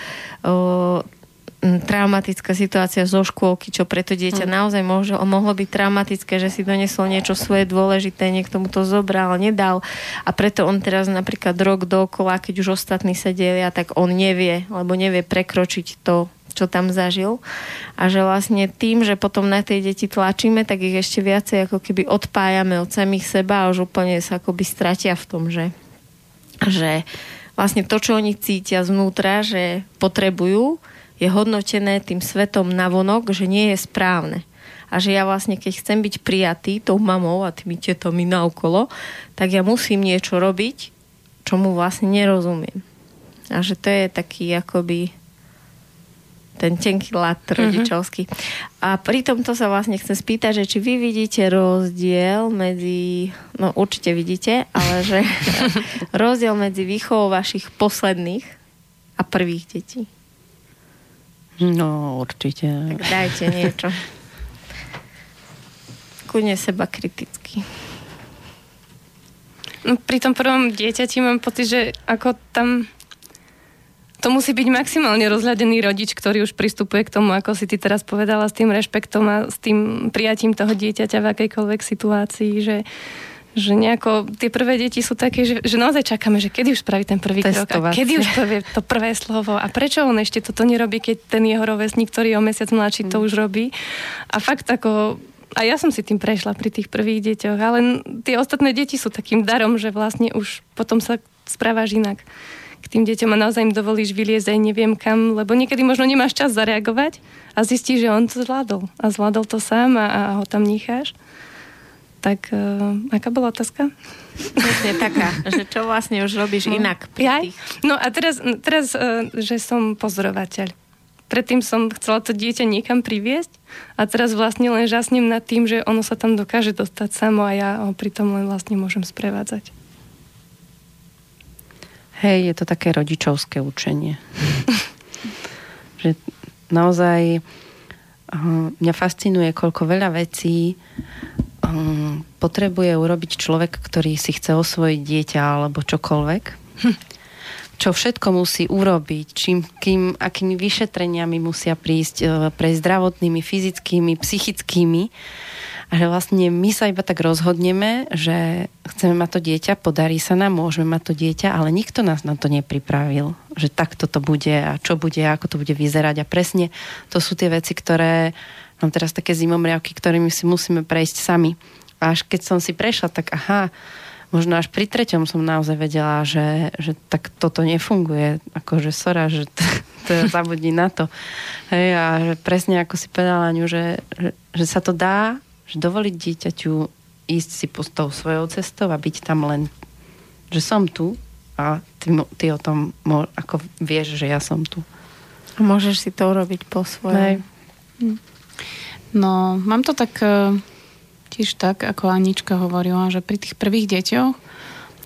traumatická situácia zo škôlky, čo pre to dieťa mm. naozaj môže, mohlo byť traumatické, že si donesol niečo svoje dôležité, niekto mu to zobral, nedal a preto on teraz napríklad rok dokola, keď už ostatní sa delia, tak on nevie, lebo nevie prekročiť to, čo tam zažil. A že vlastne tým, že potom na tej deti tlačíme, tak ich ešte viacej ako keby odpájame od samých seba a už úplne sa akoby stratia v tom, že, že vlastne to, čo oni cítia zvnútra, že potrebujú, je hodnotené tým svetom navonok, že nie je správne. A že ja vlastne, keď chcem byť prijatý tou mamou a tými tetami naokolo, tak ja musím niečo robiť, čomu vlastne nerozumiem. A že to je taký akoby ten tenký lat mhm. rodičovský. Mm-hmm. A pri tomto sa vlastne chcem spýtať, že či vy vidíte rozdiel medzi, no určite vidíte, ale že <laughs> <laughs> rozdiel medzi výchovou vašich posledných a prvých detí. No, určite. Tak dajte niečo. Kudne seba kriticky. No, pri tom prvom dieťati mám pocit, že ako tam to musí byť maximálne rozhľadený rodič, ktorý už pristupuje k tomu, ako si ty teraz povedala, s tým rešpektom a s tým prijatím toho dieťaťa v akejkoľvek situácii, že že nejako tie prvé deti sú také, že, že naozaj čakáme, že kedy už spraví ten prvý Testovať. krok a kedy už povie to prvé slovo a prečo on ešte toto nerobí, keď ten jeho rovesník, ktorý je o mesiac mladší, to mm. už robí. A fakt ako a ja som si tým prešla pri tých prvých deťoch, ale tie ostatné deti sú takým darom, že vlastne už potom sa správaš inak k tým deťom a naozaj im dovolíš vyliezť aj neviem kam, lebo niekedy možno nemáš čas zareagovať a zistíš, že on to zvládol. A zvládol to sám a, a ho tam necháš. Tak uh, aká bola otázka? Presne taká, že čo vlastne už robíš no. inak pri tých... No a teraz, teraz uh, že som pozorovateľ. Predtým som chcela to dieťa niekam priviesť a teraz vlastne len žasnem nad tým, že ono sa tam dokáže dostať samo a ja ho pritom len vlastne môžem sprevádzať. Hej, je to také rodičovské učenie. <laughs> že naozaj uh, mňa fascinuje, koľko veľa vecí um, potrebuje urobiť človek, ktorý si chce osvojiť dieťa alebo čokoľvek. Hm. Čo všetko musí urobiť, čím, kým, akými vyšetreniami musia prísť e, pre zdravotnými, fyzickými, psychickými A že vlastne my sa iba tak rozhodneme, že chceme mať to dieťa, podarí sa nám, môžeme mať to dieťa, ale nikto nás na to nepripravil, že takto to bude a čo bude, ako to bude vyzerať. A presne to sú tie veci, ktoré mám teraz také zimomriavky, ktorými si musíme prejsť sami. A až keď som si prešla, tak aha, možno až pri treťom som naozaj vedela, že, že tak toto nefunguje. Akože sora, že <laughs> to, to zabudí na to. Hej, a že presne ako si povedala, Aňu, že, že, že sa to dá, že dovoliť dieťaťu ísť si tou svojou cestou a byť tam len, že som tu a ty, ty o tom ako vieš, že ja som tu. A môžeš si to urobiť po svojej. No, mám to tak e, tiež tak, ako Anička hovorila, že pri tých prvých deťoch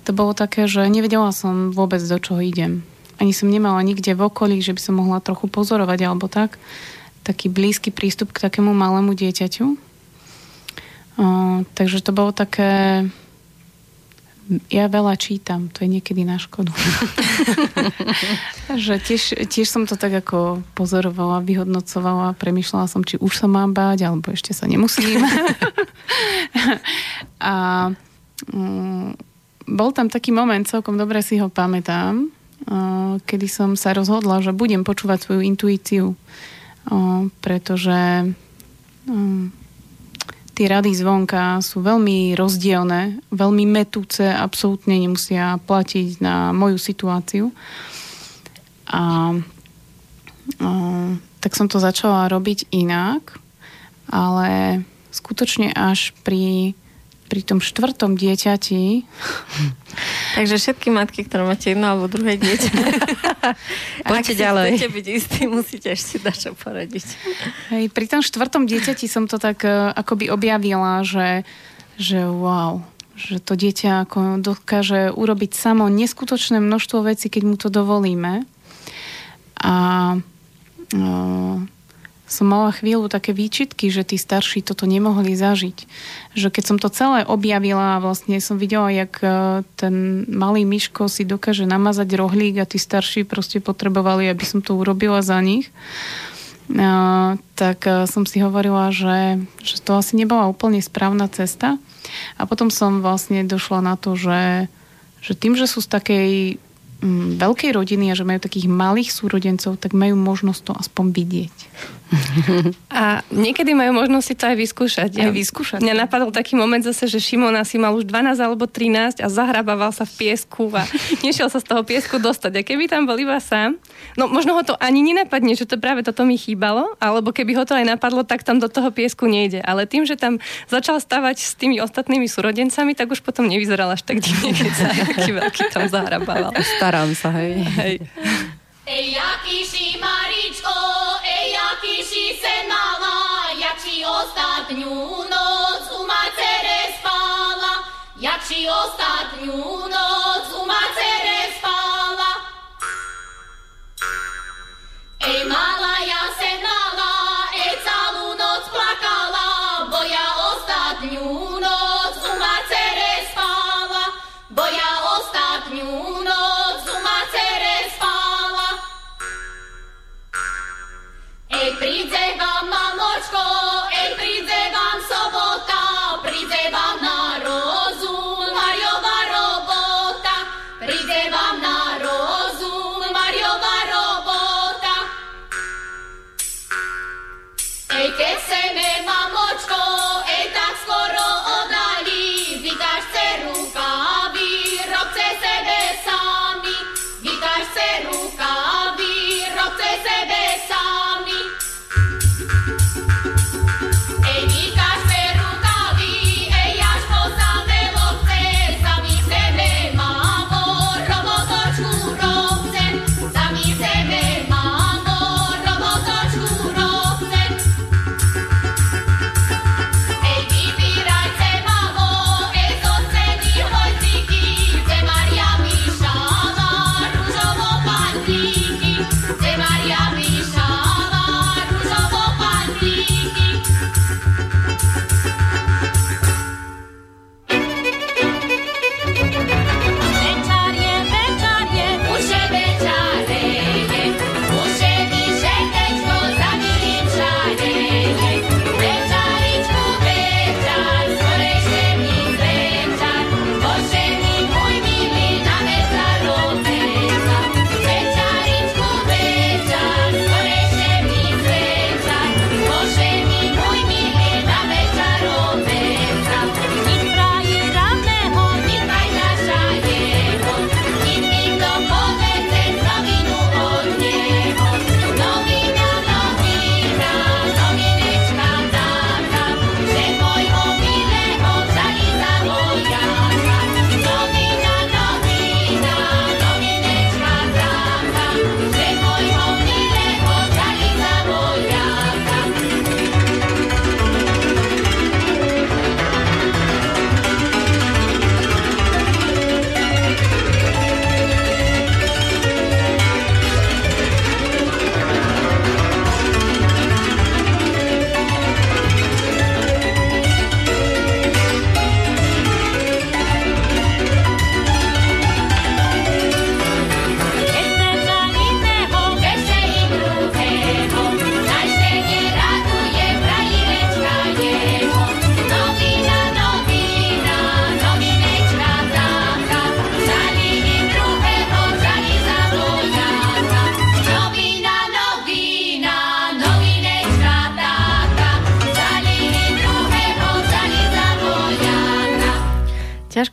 to bolo také, že nevedela som vôbec, do čoho idem. Ani som nemala nikde v okolí, že by som mohla trochu pozorovať alebo tak. Taký blízky prístup k takému malému dieťaťu. O, takže to bolo také... Ja veľa čítam, to je niekedy na škodu. <laughs> že tiež, tiež som to tak ako pozorovala, vyhodnocovala, premyšľala som, či už sa mám báť, alebo ešte sa nemusím. <laughs> a um, bol tam taký moment, celkom dobre si ho pamätám, uh, kedy som sa rozhodla, že budem počúvať svoju intuíciu, uh, pretože um, tie rady zvonka sú veľmi rozdielne, veľmi metúce, absolútne nemusia platiť na moju situáciu. A, a tak som to začala robiť inak, ale skutočne až pri, pri tom štvrtom dieťati. Takže všetky matky, ktoré máte jedno alebo druhé dieťa, <laughs> poďte ďalej. Chcete byť istý, musíte ešte dačo poradiť. Hej, pri tom štvrtom dieťati som to tak uh, akoby objavila, že, že wow, že to dieťa ako dokáže urobiť samo neskutočné množstvo vecí, keď mu to dovolíme. A uh, som mala chvíľu také výčitky, že tí starší toto nemohli zažiť. Že keď som to celé objavila a vlastne som videla, jak e, ten malý myško si dokáže namazať rohlík a tí starší proste potrebovali, aby som to urobila za nich, e, tak e, som si hovorila, že, že to asi nebola úplne správna cesta. A potom som vlastne došla na to, že, že tým, že sú z takej mm, veľkej rodiny a že majú takých malých súrodencov, tak majú možnosť to aspoň vidieť. <laughs> A niekedy majú možnosť si to aj vyskúšať. Aj vyskúšať. Mňa napadol taký moment zase, že Šimona si mal už 12 alebo 13 a zahrabával sa v piesku a <laughs> nešiel sa z toho piesku dostať. A keby tam bol iba sám, no možno ho to ani nenapadne, že to práve toto mi chýbalo, alebo keby ho to aj napadlo, tak tam do toho piesku nejde. Ale tým, že tam začal stavať s tými ostatnými súrodencami, tak už potom nevyzeral až tak divne, keď sa taký veľký tam zahrabával. Starám sa, hej. hej. Ej, jakýši Maričko, ostatňu noc u macere spala, jak si ostatňu noc u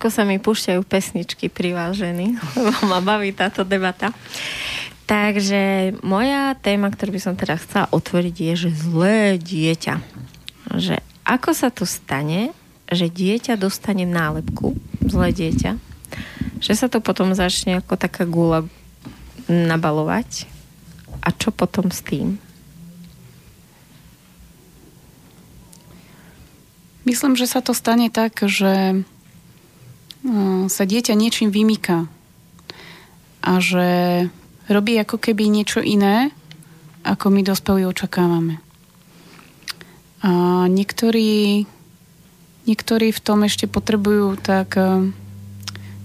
ťažko sa mi púšťajú pesničky pri vás ženy, <laughs> ma baví táto debata. Takže moja téma, ktorú by som teraz chcela otvoriť, je, že zlé dieťa. Že ako sa to stane, že dieťa dostane nálepku, zlé dieťa, že sa to potom začne ako taká gula nabalovať a čo potom s tým? Myslím, že sa to stane tak, že sa dieťa niečím vymýka a že robí ako keby niečo iné, ako my dospelí očakávame. A niektorí, niektorí v tom ešte potrebujú tak, eh,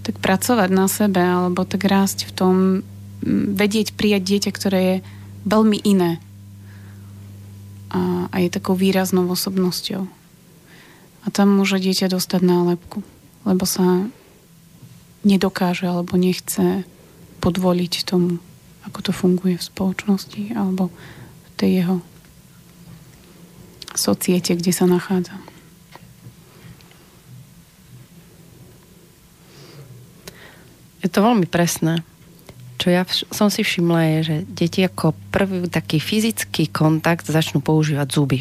tak pracovať na sebe alebo tak rásť v tom, vedieť prijať dieťa, ktoré je veľmi iné a, a je takou výraznou osobnosťou. A tam môže dieťa dostať nálepku, lebo sa nedokáže alebo nechce podvoliť tomu, ako to funguje v spoločnosti alebo v tej jeho societe, kde sa nachádza. Je to veľmi presné. Čo ja vš- som si všimla je, že deti ako prvý taký fyzický kontakt začnú používať zuby.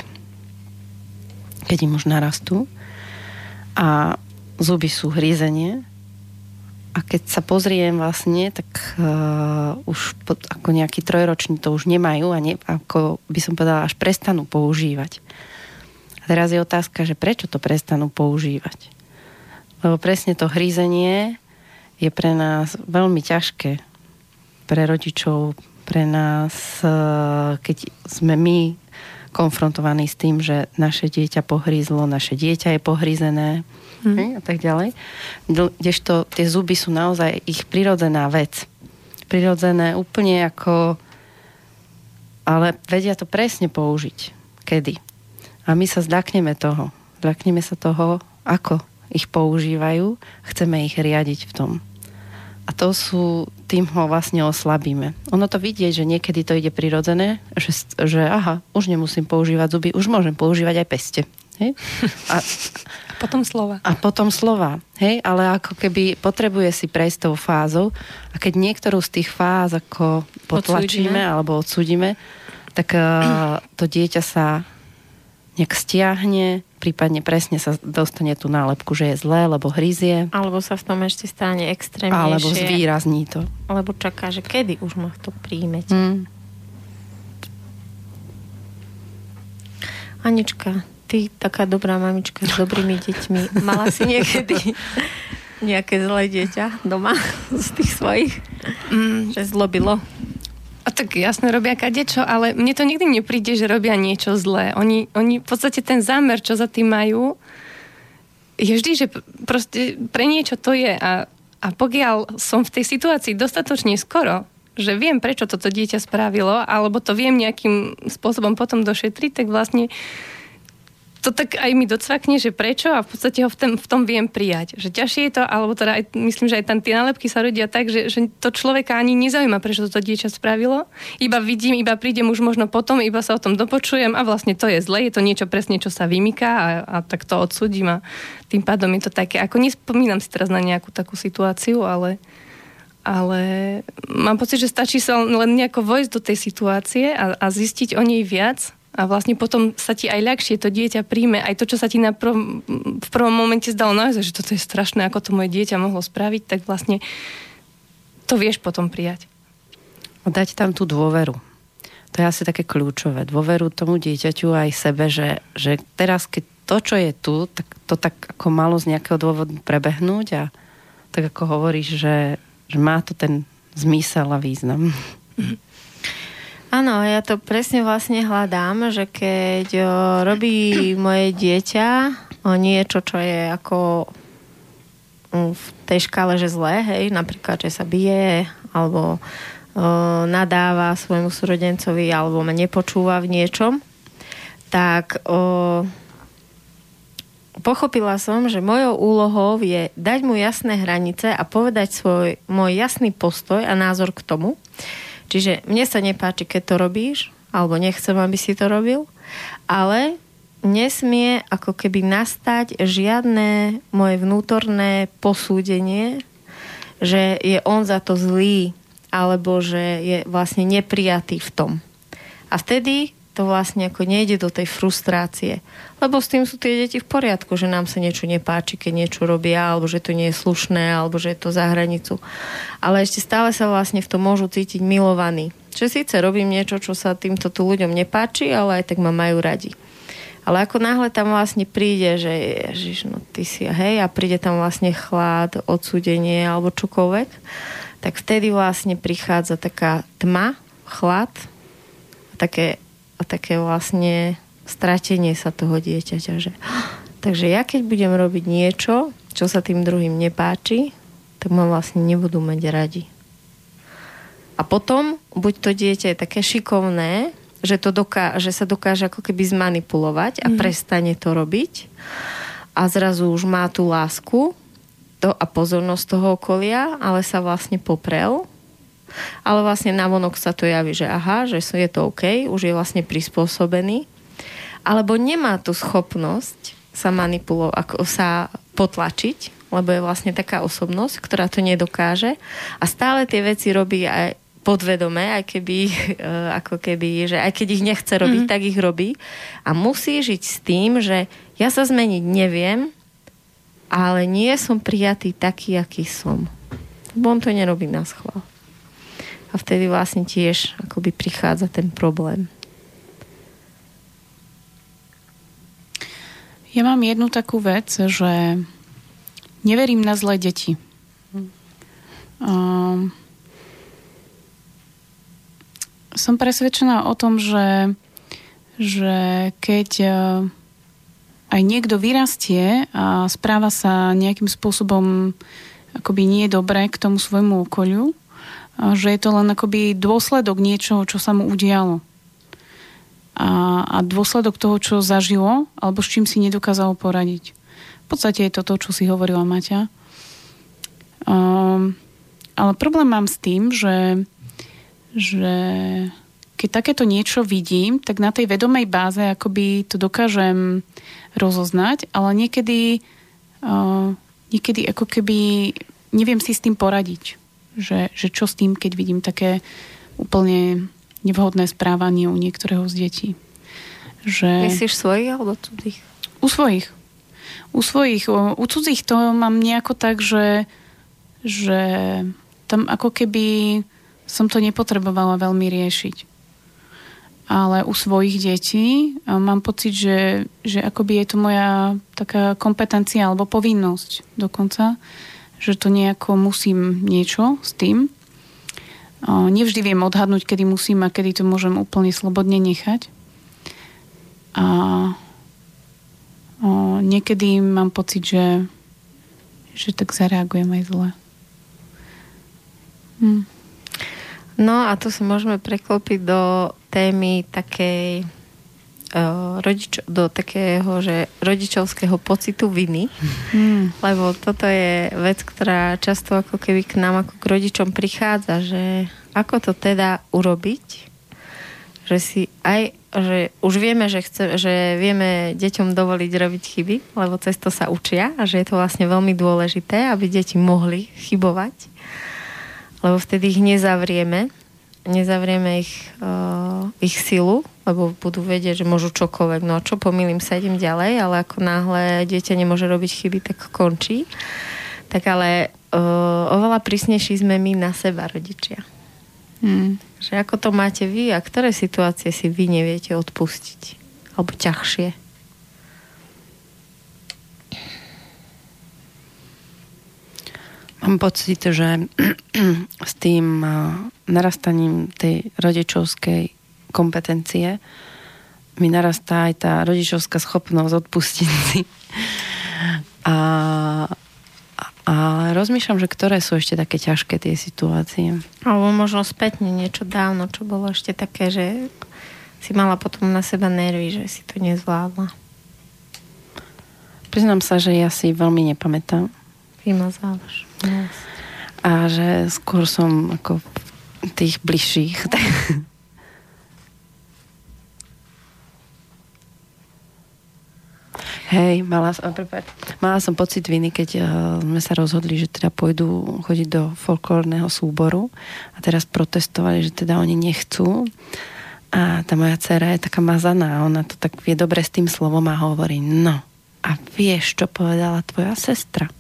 Keď im už narastú. A zuby sú hrízenie. A keď sa pozriem vlastne, tak uh, už pod, ako nejaký trojroční to už nemajú a ne, ako by som povedala, až prestanú používať. A teraz je otázka, že prečo to prestanú používať? Lebo presne to hrízenie je pre nás veľmi ťažké pre rodičov, pre nás, e, keď sme my konfrontovaní s tým, že naše dieťa pohrízlo, naše dieťa je pohrízené mm. a tak ďalej. Kdežto tie zuby sú naozaj ich prirodzená vec. Prirodzené úplne ako... Ale vedia to presne použiť. Kedy. A my sa zdakneme toho. Zdakneme sa toho, ako ich používajú. Chceme ich riadiť v tom. A to sú, tým ho vlastne oslabíme. Ono to vidieť, že niekedy to ide prirodzené, že, že aha, už nemusím používať zuby, už môžem používať aj peste. Hej? A, <laughs> a potom slova. A potom slova. Hej? Ale ako keby potrebuje si prejsť tou fázou a keď niektorú z tých fáz ako potlačíme odsúdime. alebo odsúdime, tak uh, to dieťa sa nejak stiahne, prípadne presne sa dostane tú nálepku, že je zlé, lebo hryzie. Alebo sa v tom ešte stane extrémnejšie. Alebo zvýrazní to. Alebo čaká, že kedy už ma to príjmeť. Mm. Anička, ty taká dobrá mamička s dobrými deťmi, mala si niekedy nejaké zlé dieťa doma z tých svojich? Mm. Že zlobilo? A tak jasne robia kadečo, ale mne to nikdy nepríde, že robia niečo zlé. Oni, oni v podstate ten zámer, čo za tým majú, je vždy, že proste pre niečo to je. A, a pokiaľ som v tej situácii dostatočne skoro, že viem, prečo toto dieťa spravilo, alebo to viem nejakým spôsobom potom došetriť, tak vlastne to tak aj mi docvakne, že prečo a v podstate ho v, tom, v tom viem prijať. Že ťažšie je to, alebo teda aj, myslím, že aj tam tie nálepky sa rodia tak, že, že to človeka ani nezaujíma, prečo to dieťa spravilo. Iba vidím, iba prídem už možno potom, iba sa o tom dopočujem a vlastne to je zle, je to niečo presne, čo sa vymyká a, a tak to odsúdim a tým pádom je to také, ako nespomínam si teraz na nejakú takú situáciu, ale ale mám pocit, že stačí sa len nejako vojsť do tej situácie a, a zistiť o nej viac a vlastne potom sa ti aj ľahšie to dieťa príjme. Aj to, čo sa ti na prv, v prvom momente zdalo naozaj, že toto je strašné, ako to moje dieťa mohlo spraviť, tak vlastne to vieš potom prijať. Dať tam tú dôveru. To je asi také kľúčové. Dôveru tomu dieťaťu aj sebe, že, že teraz, keď to, čo je tu, tak to tak ako malo z nejakého dôvodu prebehnúť a tak ako hovoríš, že, že má to ten zmysel a význam. Mm-hmm. <laughs> Áno, ja to presne vlastne hľadám, že keď o, robí moje dieťa o niečo, čo je ako v tej škále, že zlé, hej, napríklad, že sa bije, alebo o, nadáva svojmu súrodencovi, alebo ma nepočúva v niečom, tak o, pochopila som, že mojou úlohou je dať mu jasné hranice a povedať svoj, môj jasný postoj a názor k tomu. Čiže mne sa nepáči, keď to robíš, alebo nechcem, aby si to robil, ale nesmie ako keby nastať žiadne moje vnútorné posúdenie, že je on za to zlý, alebo že je vlastne neprijatý v tom. A vtedy to vlastne ako nejde do tej frustrácie. Lebo s tým sú tie deti v poriadku, že nám sa niečo nepáči, keď niečo robia, alebo že to nie je slušné, alebo že je to za hranicu. Ale ešte stále sa vlastne v tom môžu cítiť milovaní. Že síce robím niečo, čo sa týmto tu ľuďom nepáči, ale aj tak ma majú radi. Ale ako náhle tam vlastne príde, že ježiš, no ty si, hej, a príde tam vlastne chlad, odsúdenie alebo čokoľvek, tak vtedy vlastne prichádza taká tma, chlad, také a také vlastne stratenie sa toho dieťaťa. Že... Takže ja keď budem robiť niečo, čo sa tým druhým nepáči, tak ma vlastne nebudú mať radi. A potom, buď to dieťa je také šikovné, že, to doká- že sa dokáže ako keby zmanipulovať a mm. prestane to robiť a zrazu už má tú lásku to a pozornosť toho okolia, ale sa vlastne poprel ale vlastne navonok sa to javí, že aha, že je to OK, už je vlastne prispôsobený, alebo nemá tú schopnosť sa manipulovať, ako sa potlačiť, lebo je vlastne taká osobnosť, ktorá to nedokáže a stále tie veci robí aj podvedome, aj keby, <laughs> eh, ako keby, že aj keď ich nechce robiť, mm. tak ich robí a musí žiť s tým, že ja sa zmeniť neviem, ale nie som prijatý taký, aký som. Bo on to nerobí na schvál. A vtedy vlastne tiež akoby prichádza ten problém. Ja mám jednu takú vec, že neverím na zlé deti. Um, som presvedčená o tom, že, že keď uh, aj niekto vyrastie a správa sa nejakým spôsobom akoby nie dobre k tomu svojmu okoliu, že je to len akoby dôsledok niečoho, čo sa mu udialo. A, a dôsledok toho, čo zažilo, alebo s čím si nedokázalo poradiť. V podstate je to to, čo si hovorila Maťa. Um, ale problém mám s tým, že, že keď takéto niečo vidím, tak na tej vedomej báze akoby to dokážem rozoznať, ale niekedy, uh, niekedy ako keby neviem si s tým poradiť že, že čo s tým, keď vidím také úplne nevhodné správanie u niektorého z detí. Že... Myslíš svojich alebo cudzích? U svojich. U svojich. U cudzích to mám nejako tak, že, že tam ako keby som to nepotrebovala veľmi riešiť. Ale u svojich detí mám pocit, že, že akoby je to moja taká kompetencia alebo povinnosť dokonca, že to nejako musím niečo s tým. Nevždy viem odhadnúť, kedy musím a kedy to môžem úplne slobodne nechať. A niekedy mám pocit, že, že tak zareagujem aj zle. Hm. No a tu si môžeme preklopiť do témy takej rodič, do takého, že rodičovského pocitu viny, hmm. lebo toto je vec, ktorá často ako keby k nám ako k rodičom prichádza, že ako to teda urobiť, že si aj, že už vieme, že, chce, že vieme deťom dovoliť robiť chyby, lebo cez to sa učia a že je to vlastne veľmi dôležité, aby deti mohli chybovať, lebo vtedy ich nezavrieme nezavrieme ich, uh, ich silu, lebo budú vedieť, že môžu čokoľvek. No čo pomýlim sa, idem ďalej, ale ako náhle dieťa nemôže robiť chyby, tak končí. Tak ale uh, oveľa prísnejší sme my na seba, rodičia. Hmm. Že ako to máte vy a ktoré situácie si vy neviete odpustiť? Alebo ťažšie? Mám pocit, že <clears throat> s tým narastaním tej rodičovskej kompetencie mi narastá aj tá rodičovská schopnosť odpustiť si. A, a rozmýšľam, že ktoré sú ešte také ťažké tie situácie. Alebo možno spätne niečo dávno, čo bolo ešte také, že si mala potom na seba nervy, že si to nezvládla. Priznám sa, že ja si veľmi nepamätám. Vymazávaš. Yes. A že skôr som ako tých bližších. <laughs> Hej, mala, prepáč. mala som pocit viny, keď uh, sme sa rozhodli, že teda pôjdu chodiť do folklórneho súboru a teraz protestovali, že teda oni nechcú. A tá moja dcera je taká mazaná, ona to tak vie dobre s tým slovom a hovorí, no a vieš, čo povedala tvoja sestra?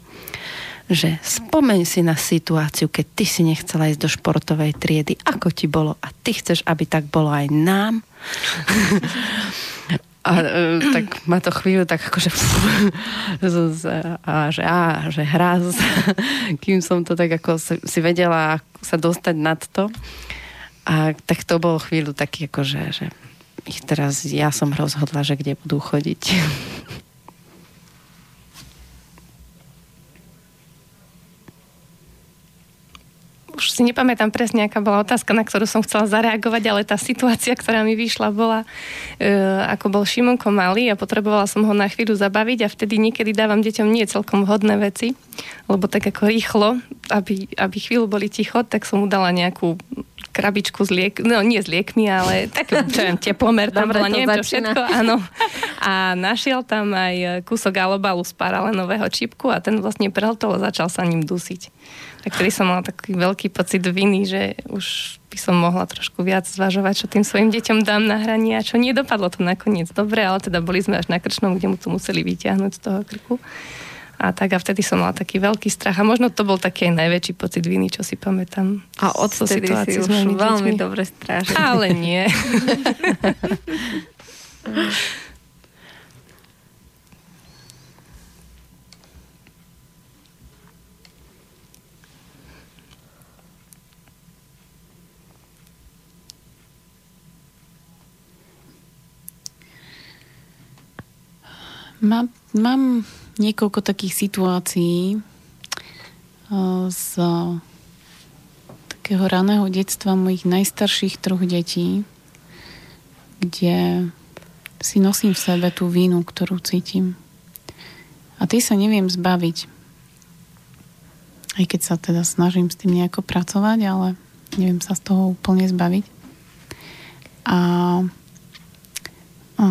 Že spomeň si na situáciu, keď ty si nechcela ísť do športovej triedy, ako ti bolo a ty chceš, aby tak bolo aj nám. <laughs> A e, tak ma to chvíľu tak akože <laughs> a že, á, že hraz, <laughs> kým som to tak ako si vedela sa dostať nad to. A tak to bolo chvíľu taký akože, že ich teraz ja som rozhodla, že kde budú chodiť. <laughs> už si nepamätám presne, aká bola otázka, na ktorú som chcela zareagovať, ale tá situácia, ktorá mi vyšla, bola, e, ako bol Šimonko malý a potrebovala som ho na chvíľu zabaviť a vtedy niekedy dávam deťom nie celkom vhodné veci, lebo tak ako rýchlo, aby, aby chvíľu boli ticho, tak som mu dala nejakú krabičku s liek, no nie s liekmi, ale tak, <laughs> čo viem, teplomer tam Dobre bola, neviem čo všetko, áno. A našiel tam aj kúsok alobalu z paralenového čipku a ten vlastne prehltol a začal sa ním dusiť. Tak vtedy som mala taký veľký pocit viny, že už by som mohla trošku viac zvažovať, čo tým svojim deťom dám na hranie a čo nie dopadlo to nakoniec dobre, ale teda boli sme až na krčnom, kde mu to museli vyťahnuť z toho krku. A tak a vtedy som mala taký veľký strach. A možno to bol taký aj najväčší pocit viny, čo si pamätám. A odtedy situácií si už veľmi deťmi. dobre strážiš. Ale nie. <laughs> <laughs> Mám, mám niekoľko takých situácií eh, z takého raného detstva mojich najstarších troch detí, kde si nosím v sebe tú vínu, ktorú cítim. A tej sa neviem zbaviť. Aj keď sa teda snažím s tým nejako pracovať, ale neviem sa z toho úplne zbaviť. A, a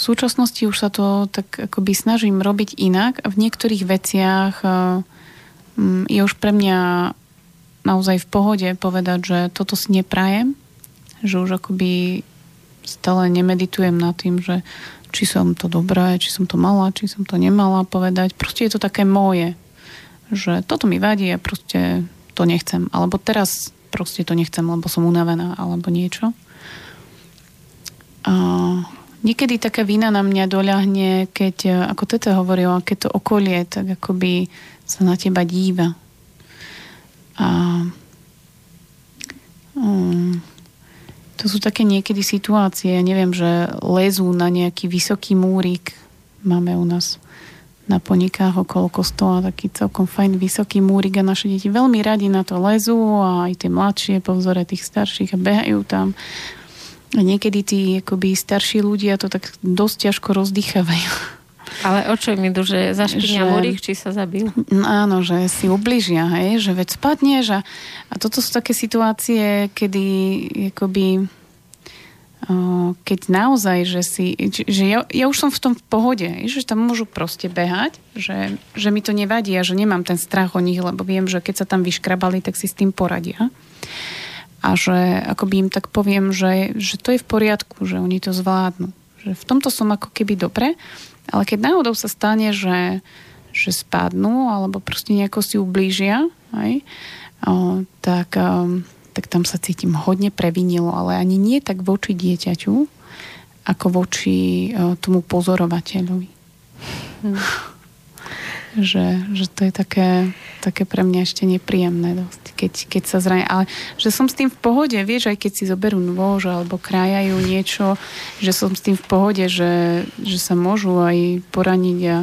v súčasnosti už sa to tak akoby snažím robiť inak a v niektorých veciach eh, mm, je už pre mňa naozaj v pohode povedať, že toto si neprajem, že už akoby stále nemeditujem nad tým, že či som to dobré, či som to mala, či som to nemala povedať. Proste je to také moje, že toto mi vadí a proste to nechcem. Alebo teraz proste to nechcem, lebo som unavená, alebo niečo. A niekedy taká vina na mňa doľahne, keď, e, ako Tete hovorila, keď to okolie tak akoby sa na teba díva. A um, to sú také niekedy situácie, ja neviem, že lezú na nejaký vysoký múrik. Máme u nás na ponikách okolo kostola taký celkom fajn vysoký múrik a naše deti veľmi radi na to lezú a aj tie mladšie po vzore tých starších a behajú tam. A niekedy tí akoby starší ľudia to tak dosť ťažko rozdýchavajú. Ale o čo im idú, že zašpinia Že- či sa zabijú? No áno, že si ubližia, hej, že veď spadneš a, a toto sú také situácie, kedy akoby keď naozaj, že si, že ja, ja už som v tom v pohode, že tam môžu proste behať, že, že mi to nevadí a že nemám ten strach o nich, lebo viem, že keď sa tam vyškrabali, tak si s tým poradia. A že akoby im tak poviem, že, že to je v poriadku, že oni to zvládnu. Že v tomto som ako keby dobre, ale keď náhodou sa stane, že, že spadnú alebo proste nejako si ublížia, hej, o, tak, um, tak tam sa cítim hodne previnilo, ale ani nie tak voči dieťaťu, ako voči o, tomu pozorovateľovi. <laughs> že, že to je také, také pre mňa ešte nepríjemné dosť, keď, keď sa zrania. Ale že som s tým v pohode, vieš, aj keď si zoberú nôž alebo krájajú niečo, že som s tým v pohode, že, že sa môžu aj poraniť a,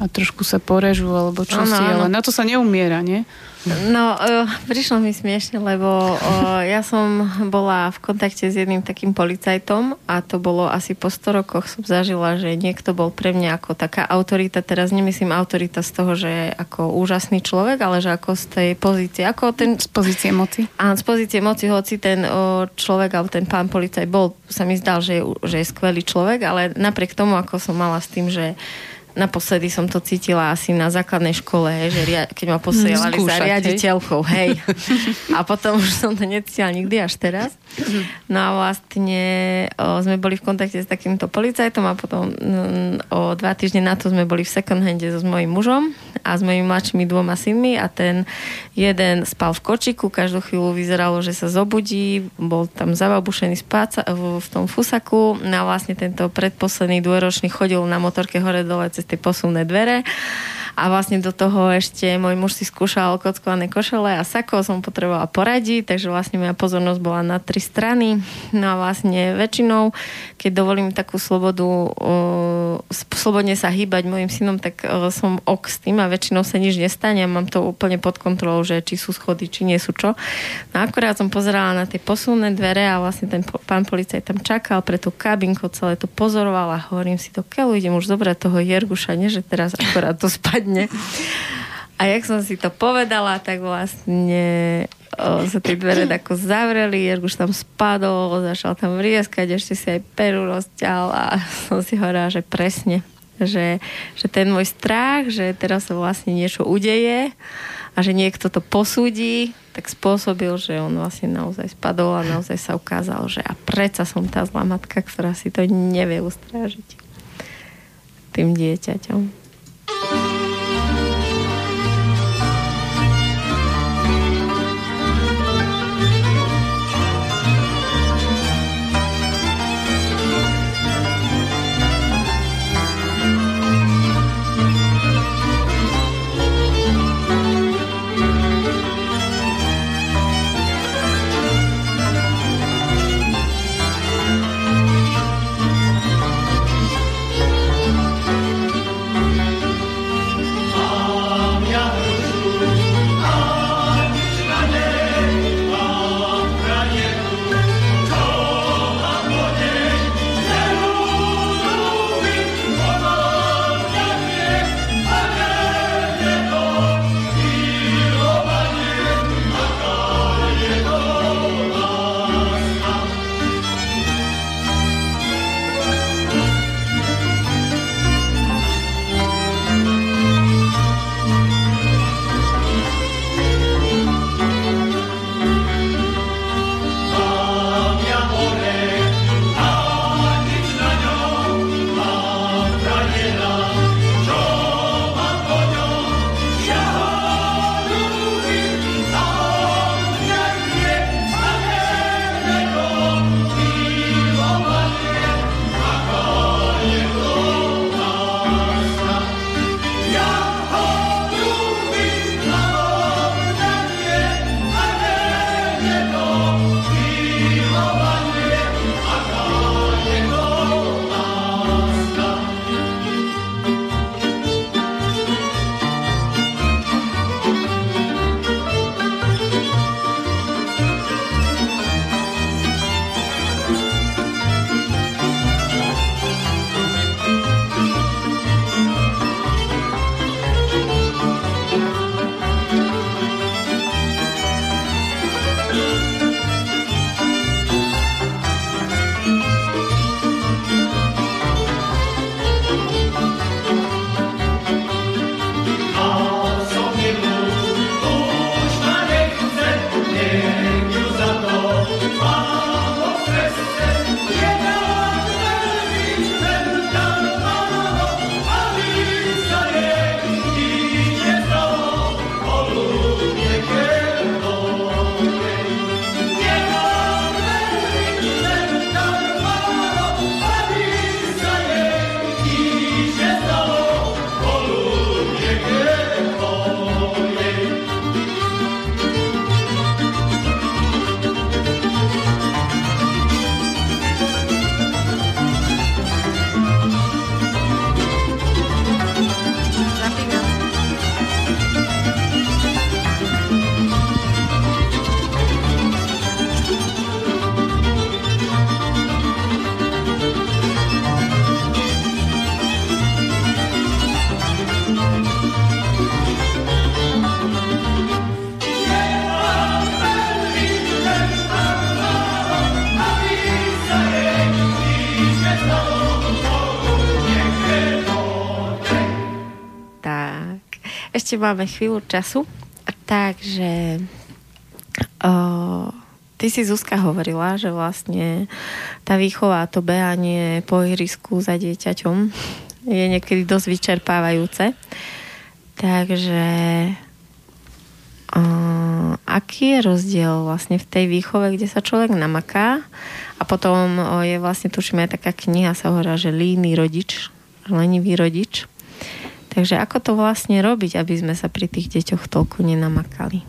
a trošku sa porežú alebo čo si, ale na to sa neumiera, nie? No, uh, prišlo mi smiešne, lebo uh, ja som bola v kontakte s jedným takým policajtom a to bolo asi po 100 rokoch som zažila, že niekto bol pre mňa ako taká autorita, teraz nemyslím autorita z toho, že je ako úžasný človek, ale že ako z tej pozície, ako ten... Z pozície moci. Áno, z pozície moci, hoci ten uh, človek alebo ten pán policajt bol, sa mi zdal, že je, že je skvelý človek, ale napriek tomu, ako som mala s tým, že naposledy som to cítila asi na základnej škole, že ria, keď ma posielali za riaditeľkou, hej. <laughs> A potom už som to necítila nikdy až teraz. No a vlastne o, sme boli v kontakte s takýmto policajtom a potom mm, o dva týždne na to sme boli v second hande so s mojím mužom a s mojimi mladšími dvoma synmi a ten jeden spal v kočiku, každú chvíľu vyzeralo, že sa zobudí, bol tam zababušený spáca v, v tom fusaku no a vlastne tento predposledný dvojročný chodil na motorke hore dole cez tie posunné dvere a vlastne do toho ešte môj muž si skúšal kockované košele a sako som potrebovala poradiť, takže vlastne moja pozornosť bola na tri strany. No a vlastne väčšinou, keď dovolím takú slobodu, uh, slobodne sa hýbať mojim synom, tak uh, som ok s tým a väčšinou sa nič nestane a mám to úplne pod kontrolou, že či sú schody, či nie sú čo. No akurát som pozerala na tie posunné dvere a vlastne ten pán policajt tam čakal pre tú kabinku, celé to a hovorím si to, keľu idem už zobrať toho Jerguša, nie, že teraz akurát to <laughs> spadne poriadne. A jak som si to povedala, tak vlastne o, sa tie dvere tako zavreli, už tam spadol, začal tam vrieskať, ešte si aj peru rozťal a <laughs> som si hovorila, že presne, že, že ten môj strach, že teraz sa vlastne niečo udeje a že niekto to posúdi, tak spôsobil, že on vlastne naozaj spadol a naozaj sa ukázal, že a predsa som tá zlá matka, ktorá si to nevie ustrážiť tým dieťaťom. Ešte máme chvíľu času, takže o, ty si Zuzka hovorila, že vlastne tá výchova, to behanie po ihrisku za dieťaťom je niekedy dosť vyčerpávajúce. Takže uh, aký je rozdiel vlastne v tej výchove, kde sa človek namaká a potom uh, je vlastne, tuším, aj taká kniha sa hovorá, že líny rodič, lenivý rodič. Takže ako to vlastne robiť, aby sme sa pri tých deťoch toľko nenamakali?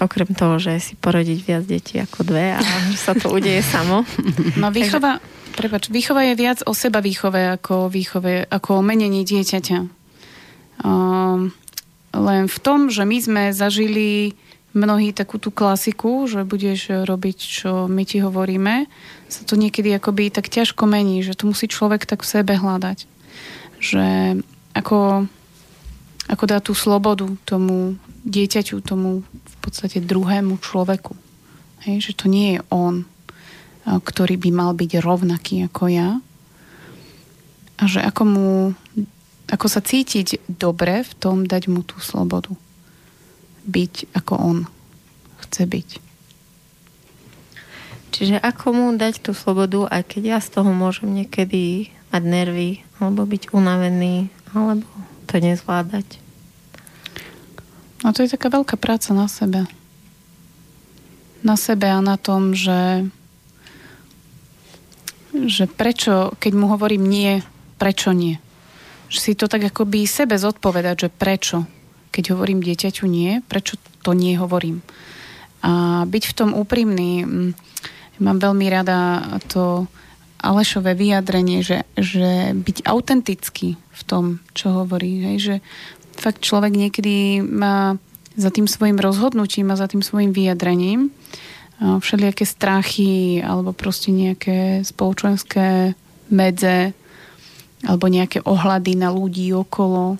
Okrem toho, že si porodiť viac detí ako dve a že sa to udeje samo. No výchova, prepač, výchova je viac o seba výchove ako, výchove, ako o menení dieťaťa. Um, len v tom, že my sme zažili mnohí takú tú klasiku, že budeš robiť, čo my ti hovoríme, sa to niekedy akoby tak ťažko mení, že to musí človek tak v sebe hľadať. Že ako, ako dá tú slobodu tomu dieťaťu, tomu v podstate druhému človeku. Hej, že to nie je on, ktorý by mal byť rovnaký ako ja. A že ako mu ako sa cítiť dobre v tom, dať mu tú slobodu. Byť ako on chce byť. Čiže ako mu dať tú slobodu, aj keď ja z toho môžem niekedy mať nervy, alebo byť unavený, alebo to nezvládať. No to je taká veľká práca na sebe. Na sebe a na tom, že že prečo, keď mu hovorím nie, prečo nie. Že si to tak akoby sebe zodpovedať, že prečo. Keď hovorím dieťaťu nie, prečo to nie hovorím. A byť v tom úprimný. Mm, mám veľmi rada to Alešové vyjadrenie, že, že byť autentický v tom, čo hovorí. Hej, že fakt človek niekedy má za tým svojim rozhodnutím a za tým svojim vyjadrením všelijaké strachy alebo proste nejaké spoločenské medze alebo nejaké ohľady na ľudí okolo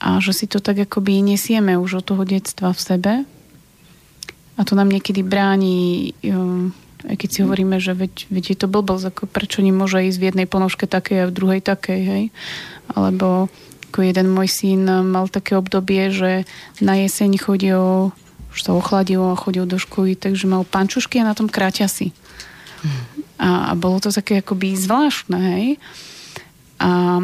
a že si to tak akoby nesieme už od toho detstva v sebe a to nám niekedy bráni aj keď si hovoríme, že veď, veď je to blbosť, ako prečo nemôže ísť v jednej ponožke takej a v druhej takej, hej? Alebo ako jeden môj syn mal také obdobie, že na jeseň chodil už sa ochladilo a chodil do školy, takže mal pančušky a na tom kráťasy. Hmm. A, a bolo to také akoby zvláštne, hej. A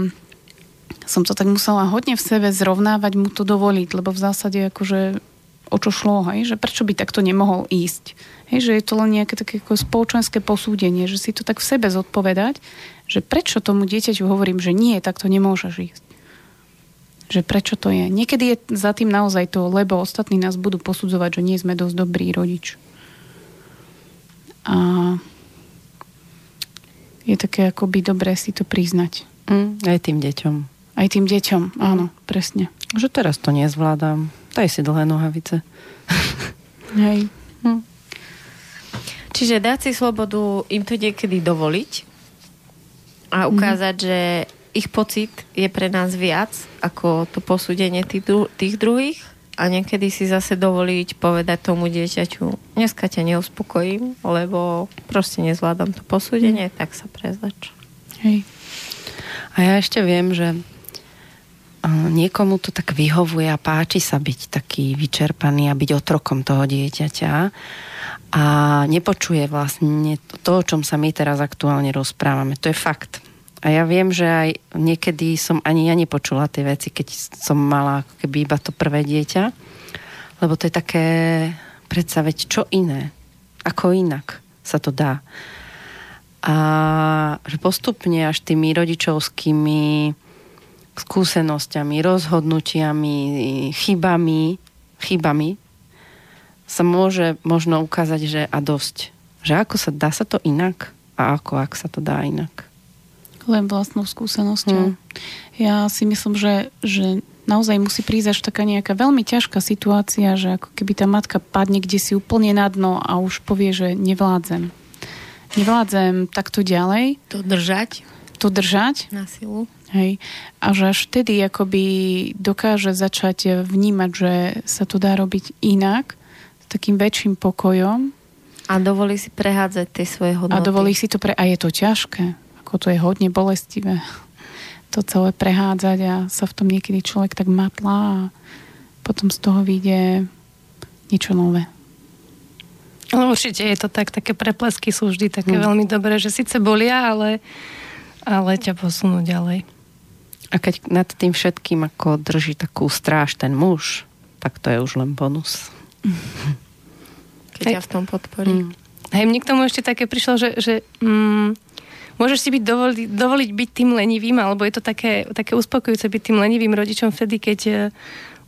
som to tak musela hodne v sebe zrovnávať, mu to dovoliť, lebo v zásade akože o čo šlo, hej, že prečo by takto nemohol ísť. Hej, že je to len nejaké také ako spoločenské posúdenie, že si to tak v sebe zodpovedať, že prečo tomu dieťaťu hovorím, že nie, takto nemôžeš ísť že prečo to je. Niekedy je za tým naozaj to, lebo ostatní nás budú posudzovať, že nie sme dosť dobrý rodič. A je také akoby dobré si to priznať. Mm, aj tým deťom. Aj tým deťom, áno, presne. Že teraz to nezvládam. Daj si dlhé nohavice. Hej. Hm. Čiže dať si slobodu im to niekedy dovoliť a ukázať, mm. že ich pocit je pre nás viac ako to posúdenie tých, dru- tých druhých a niekedy si zase dovoliť povedať tomu dieťaťu, dneska ťa neuspokojím, lebo proste nezvládam to posúdenie, mm. tak sa prezač. Hej. A ja ešte viem, že niekomu to tak vyhovuje a páči sa byť taký vyčerpaný a byť otrokom toho dieťaťa a nepočuje vlastne to, o čom sa my teraz aktuálne rozprávame. To je fakt. A ja viem, že aj niekedy som ani ja nepočula tie veci, keď som mala ako keby iba to prvé dieťa. Lebo to je také, predsa veď čo iné? Ako inak sa to dá? A že postupne až tými rodičovskými skúsenosťami, rozhodnutiami, chybami, chybami sa môže možno ukázať, že a dosť. Že ako sa dá sa to inak a ako ak sa to dá inak. Len vlastnou skúsenosťou. Hmm. Ja si myslím, že, že naozaj musí prísť až taká nejaká veľmi ťažká situácia, že ako keby tá matka padne kde si úplne na dno a už povie, že nevládzem. Nevládzem takto ďalej. To držať. To držať. Na silu. Hej. A že až vtedy akoby dokáže začať vnímať, že sa to dá robiť inak, s takým väčším pokojom. A dovolí si prehádzať tie svoje hodnoty. A dovolí si to pre... A je to ťažké ako to je hodne bolestivé. to celé prehádzať a sa v tom niekedy človek tak matlá a potom z toho vyjde niečo nové. No určite je to tak, také preplesky sú vždy také hmm. veľmi dobré, že síce bolia, ale, ale ťa posunú ďalej. A keď nad tým všetkým ako drží takú stráž ten muž, tak to je už len bonus. Keď ťa v tom podporí. Mm. Hej, mne k tomu ešte také prišlo, že, že mm, môžeš si byť dovoli, dovoliť byť tým lenivým, alebo je to také, také uspokojujúce byť tým lenivým rodičom vtedy, keď uh,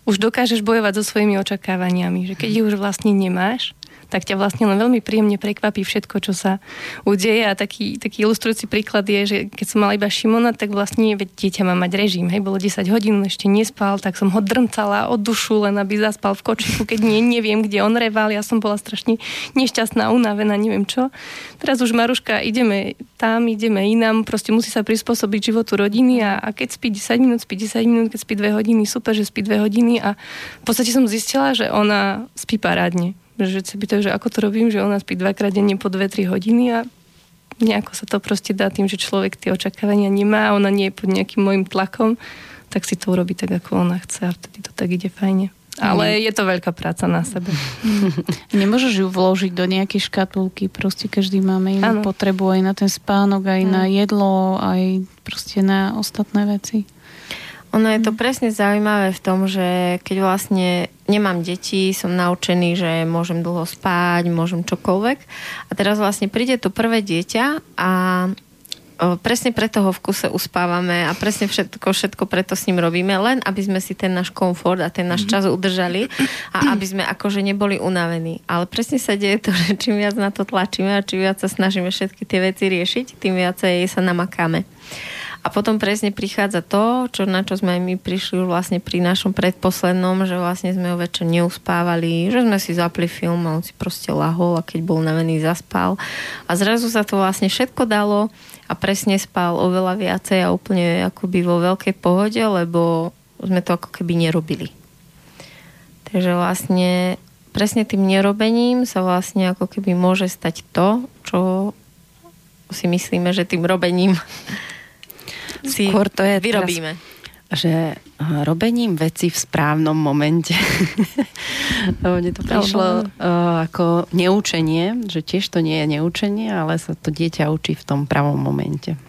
už dokážeš bojovať so svojimi očakávaniami. Že keď ich už vlastne nemáš, tak ťa vlastne len veľmi príjemne prekvapí všetko, čo sa udeje. A taký, taký ilustrujúci príklad je, že keď som mala iba Šimona, tak vlastne veď dieťa má mať režim. Hej, bolo 10 hodín, ešte nespal, tak som ho drncala od dušu, len aby zaspal v kočiku, keď nie, neviem, kde on reval. Ja som bola strašne nešťastná, unavená, neviem čo. Teraz už Maruška, ideme tam, ideme inám, proste musí sa prispôsobiť životu rodiny a, a keď spí 10 minút, spí 10 minút, keď spí 2 hodiny, super, že spí 2 hodiny a v podstate som zistila, že ona spí parádne že sa pýtajú, že ako to robím, že ona spí dvakrát denne po 2-3 hodiny a nejako sa to proste dá tým, že človek tie očakávania nemá a ona nie je pod nejakým môjim tlakom, tak si to urobí tak, ako ona chce a vtedy to tak ide fajne. Ale mm. je to veľká práca na sebe. <laughs> Nemôžeš ju vložiť do nejakej škatulky, proste každý máme inú ano. potrebu aj na ten spánok, aj ano. na jedlo, aj proste na ostatné veci. Ono je to presne zaujímavé v tom, že keď vlastne nemám deti, som naučený, že môžem dlho spať, môžem čokoľvek. A teraz vlastne príde to prvé dieťa a presne preto ho v kuse uspávame a presne všetko, všetko preto s ním robíme, len aby sme si ten náš komfort a ten náš čas udržali a aby sme akože neboli unavení. Ale presne sa deje to, že čím viac na to tlačíme a čím viac sa snažíme všetky tie veci riešiť, tým viacej sa namakáme. A potom presne prichádza to, čo, na čo sme aj my prišli vlastne pri našom predposlednom, že vlastne sme ho večer neuspávali, že sme si zapli film a on si proste lahol a keď bol navený zaspal. A zrazu sa to vlastne všetko dalo a presne spal oveľa viacej a úplne akoby vo veľkej pohode, lebo sme to ako keby nerobili. Takže vlastne presne tým nerobením sa vlastne ako keby môže stať to, čo si myslíme, že tým robením <laughs> si Skôr to je vyrobíme. Teraz, že robením veci v správnom momente. <laughs> Mne to prišlo uh, ako neučenie, že tiež to nie je neučenie, ale sa to dieťa učí v tom pravom momente.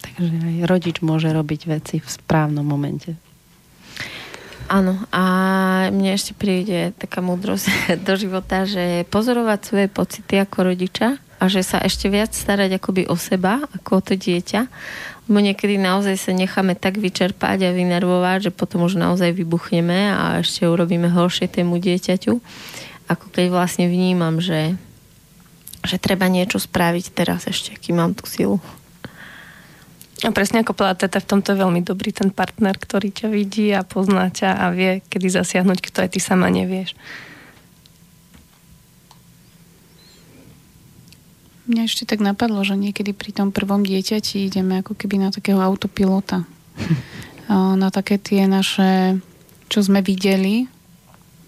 Takže aj rodič môže robiť veci v správnom momente. Áno, a mne ešte príde taká múdrosť <laughs> do života, že pozorovať svoje pocity ako rodiča a že sa ešte viac starať akoby o seba, ako o to dieťa. Lebo niekedy naozaj sa necháme tak vyčerpať a vynervovať, že potom už naozaj vybuchneme a ešte urobíme horšie tému dieťaťu. Ako keď vlastne vnímam, že, že treba niečo spraviť teraz ešte, kým mám tú silu. A presne ako povedala Teta, v tomto je veľmi dobrý ten partner, ktorý ťa vidí a pozná ťa a vie, kedy zasiahnuť, kto aj ty sama nevieš. Mňa ešte tak napadlo, že niekedy pri tom prvom dieťati ideme ako keby na takého autopilota. <laughs> na také tie naše, čo sme videli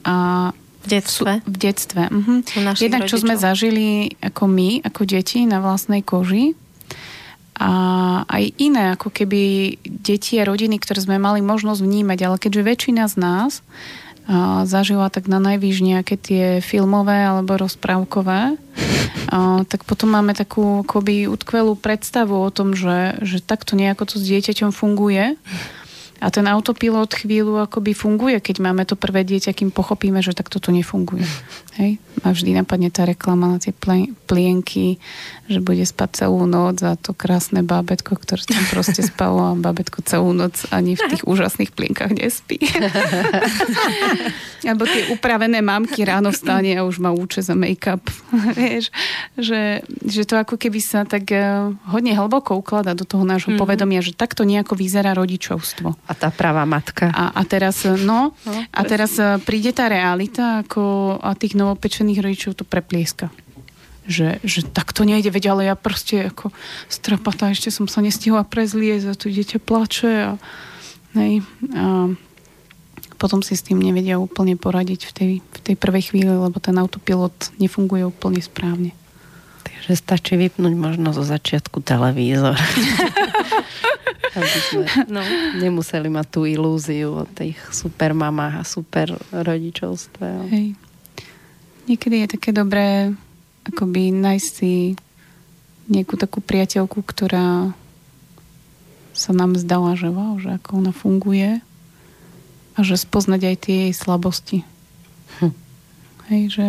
a v detstve. V detstve. Uh-huh. Jednak, čo sme zažili ako my, ako deti na vlastnej koži a aj iné, ako keby deti a rodiny, ktoré sme mali možnosť vnímať, ale keďže väčšina z nás zažila tak na najvýš nejaké tie filmové alebo rozprávkové, <laughs> tak potom máme takú akoby utkvelú predstavu o tom, že, že takto nejako to s dieťaťom funguje a ten autopilot chvíľu akoby funguje, keď máme to prvé dieťa, kým pochopíme, že takto to nefunguje. <laughs> Hej? A vždy napadne tá reklama na tie plienky, že bude spať celú noc a to krásne bábetko, ktoré tam proste <laughs> spalo a bábetko celú noc ani v tých <laughs> úžasných plienkach nespí. Alebo tie upravené mamky ráno vstane a už má úče za make-up. Vieš, že, že to ako keby sa tak eh, hodne hlboko ukladá do toho nášho mm-hmm. povedomia, že takto nejako vyzerá rodičovstvo. A tá pravá matka. A, a teraz, no, no a teraz e, príde tá realita ako, a tých novopečených rodičov to preplieska. Že, že tak to nejde, veď ale ja proste ako strapatá, ešte som sa nestihla prezliezť a tu dieťa plače a, nej, a potom si s tým nevedia úplne poradiť v tej, v tej prvej chvíli, lebo ten autopilot nefunguje úplne správne. To je Že stačí vypnúť možno zo začiatku televízor. <laughs> Aby sme no. nemuseli mať tú ilúziu o tých super mamách a super rodičovstve. Hej. Niekedy je také dobré akoby nájsť si nejakú takú priateľku, ktorá sa nám zdala, že wow, že ako ona funguje a že spoznať aj tie jej slabosti. Hm. Hej, že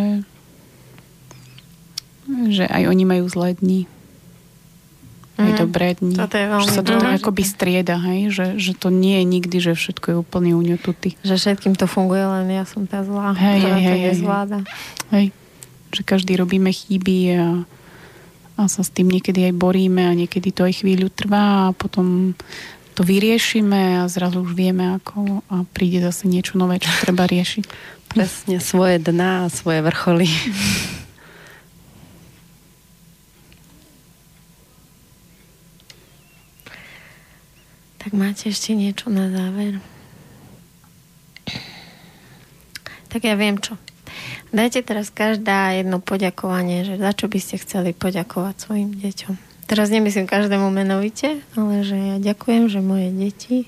že aj oni majú zlé dni. Aj mm. dobré dni. Toto je veľmi že sa to tak akoby strieda, hej? Že, že to nie je nikdy, že všetko je úplne uňotutý. Že všetkým to funguje, len ja som tá zlá, hej, ktorá hej, to hej, nezvláda. Hej. Že každý robíme chyby a, a sa s tým niekedy aj boríme a niekedy to aj chvíľu trvá a potom to vyriešime a zrazu už vieme ako a príde zase niečo nové, čo treba riešiť. Presne svoje dna a svoje vrcholy. <laughs> Tak máte ešte niečo na záver? Tak ja viem čo. Dajte teraz každá jedno poďakovanie, že za čo by ste chceli poďakovať svojim deťom. Teraz nemyslím každému menovite, ale že ja ďakujem, že moje deti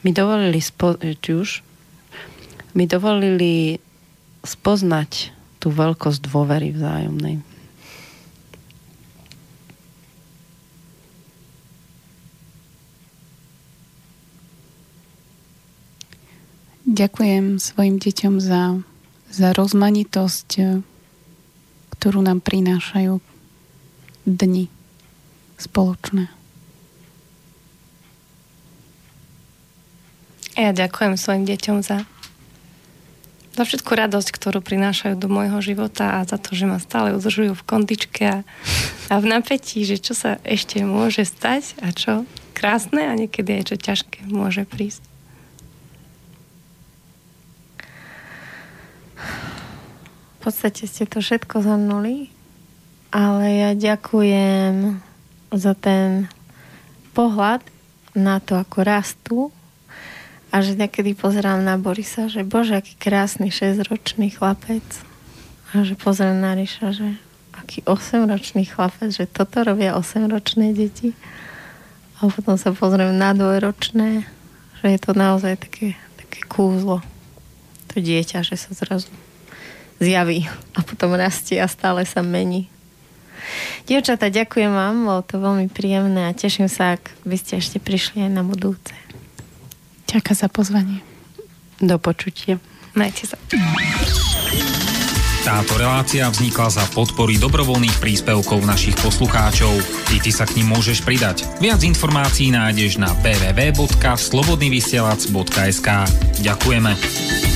mi dovolili spo- mi dovolili spoznať tú veľkosť dôvery vzájomnej. Ďakujem svojim deťom za, za rozmanitosť, ktorú nám prinášajú dni spoločné. Ja ďakujem svojim deťom za za všetku radosť, ktorú prinášajú do môjho života a za to, že ma stále udržujú v kondičke a, a v napätí, že čo sa ešte môže stať a čo krásne a niekedy aj čo ťažké môže prísť. V podstate ste to všetko zhrnuli, ale ja ďakujem za ten pohľad na to, ako rastú a že niekedy pozerám na Borisa, že bože, aký krásny 6-ročný chlapec. A že pozerám na Ríša, že aký 8-ročný chlapec, že toto robia 8-ročné deti. A potom sa pozriem na dvojročné, že je to naozaj také, také kúzlo. To dieťa, že sa zrazu zjaví a potom rastie a stále sa mení. Dievčata, ďakujem vám, bolo to veľmi príjemné a teším sa, ak by ste ešte prišli aj na budúce. Ďakujem za pozvanie. Do počutia. Majte sa. Táto relácia vznikla za podpory dobrovoľných príspevkov našich poslucháčov. I ty sa k ním môžeš pridať. Viac informácií nájdeš na www.slobodnyvysielac.sk Ďakujeme.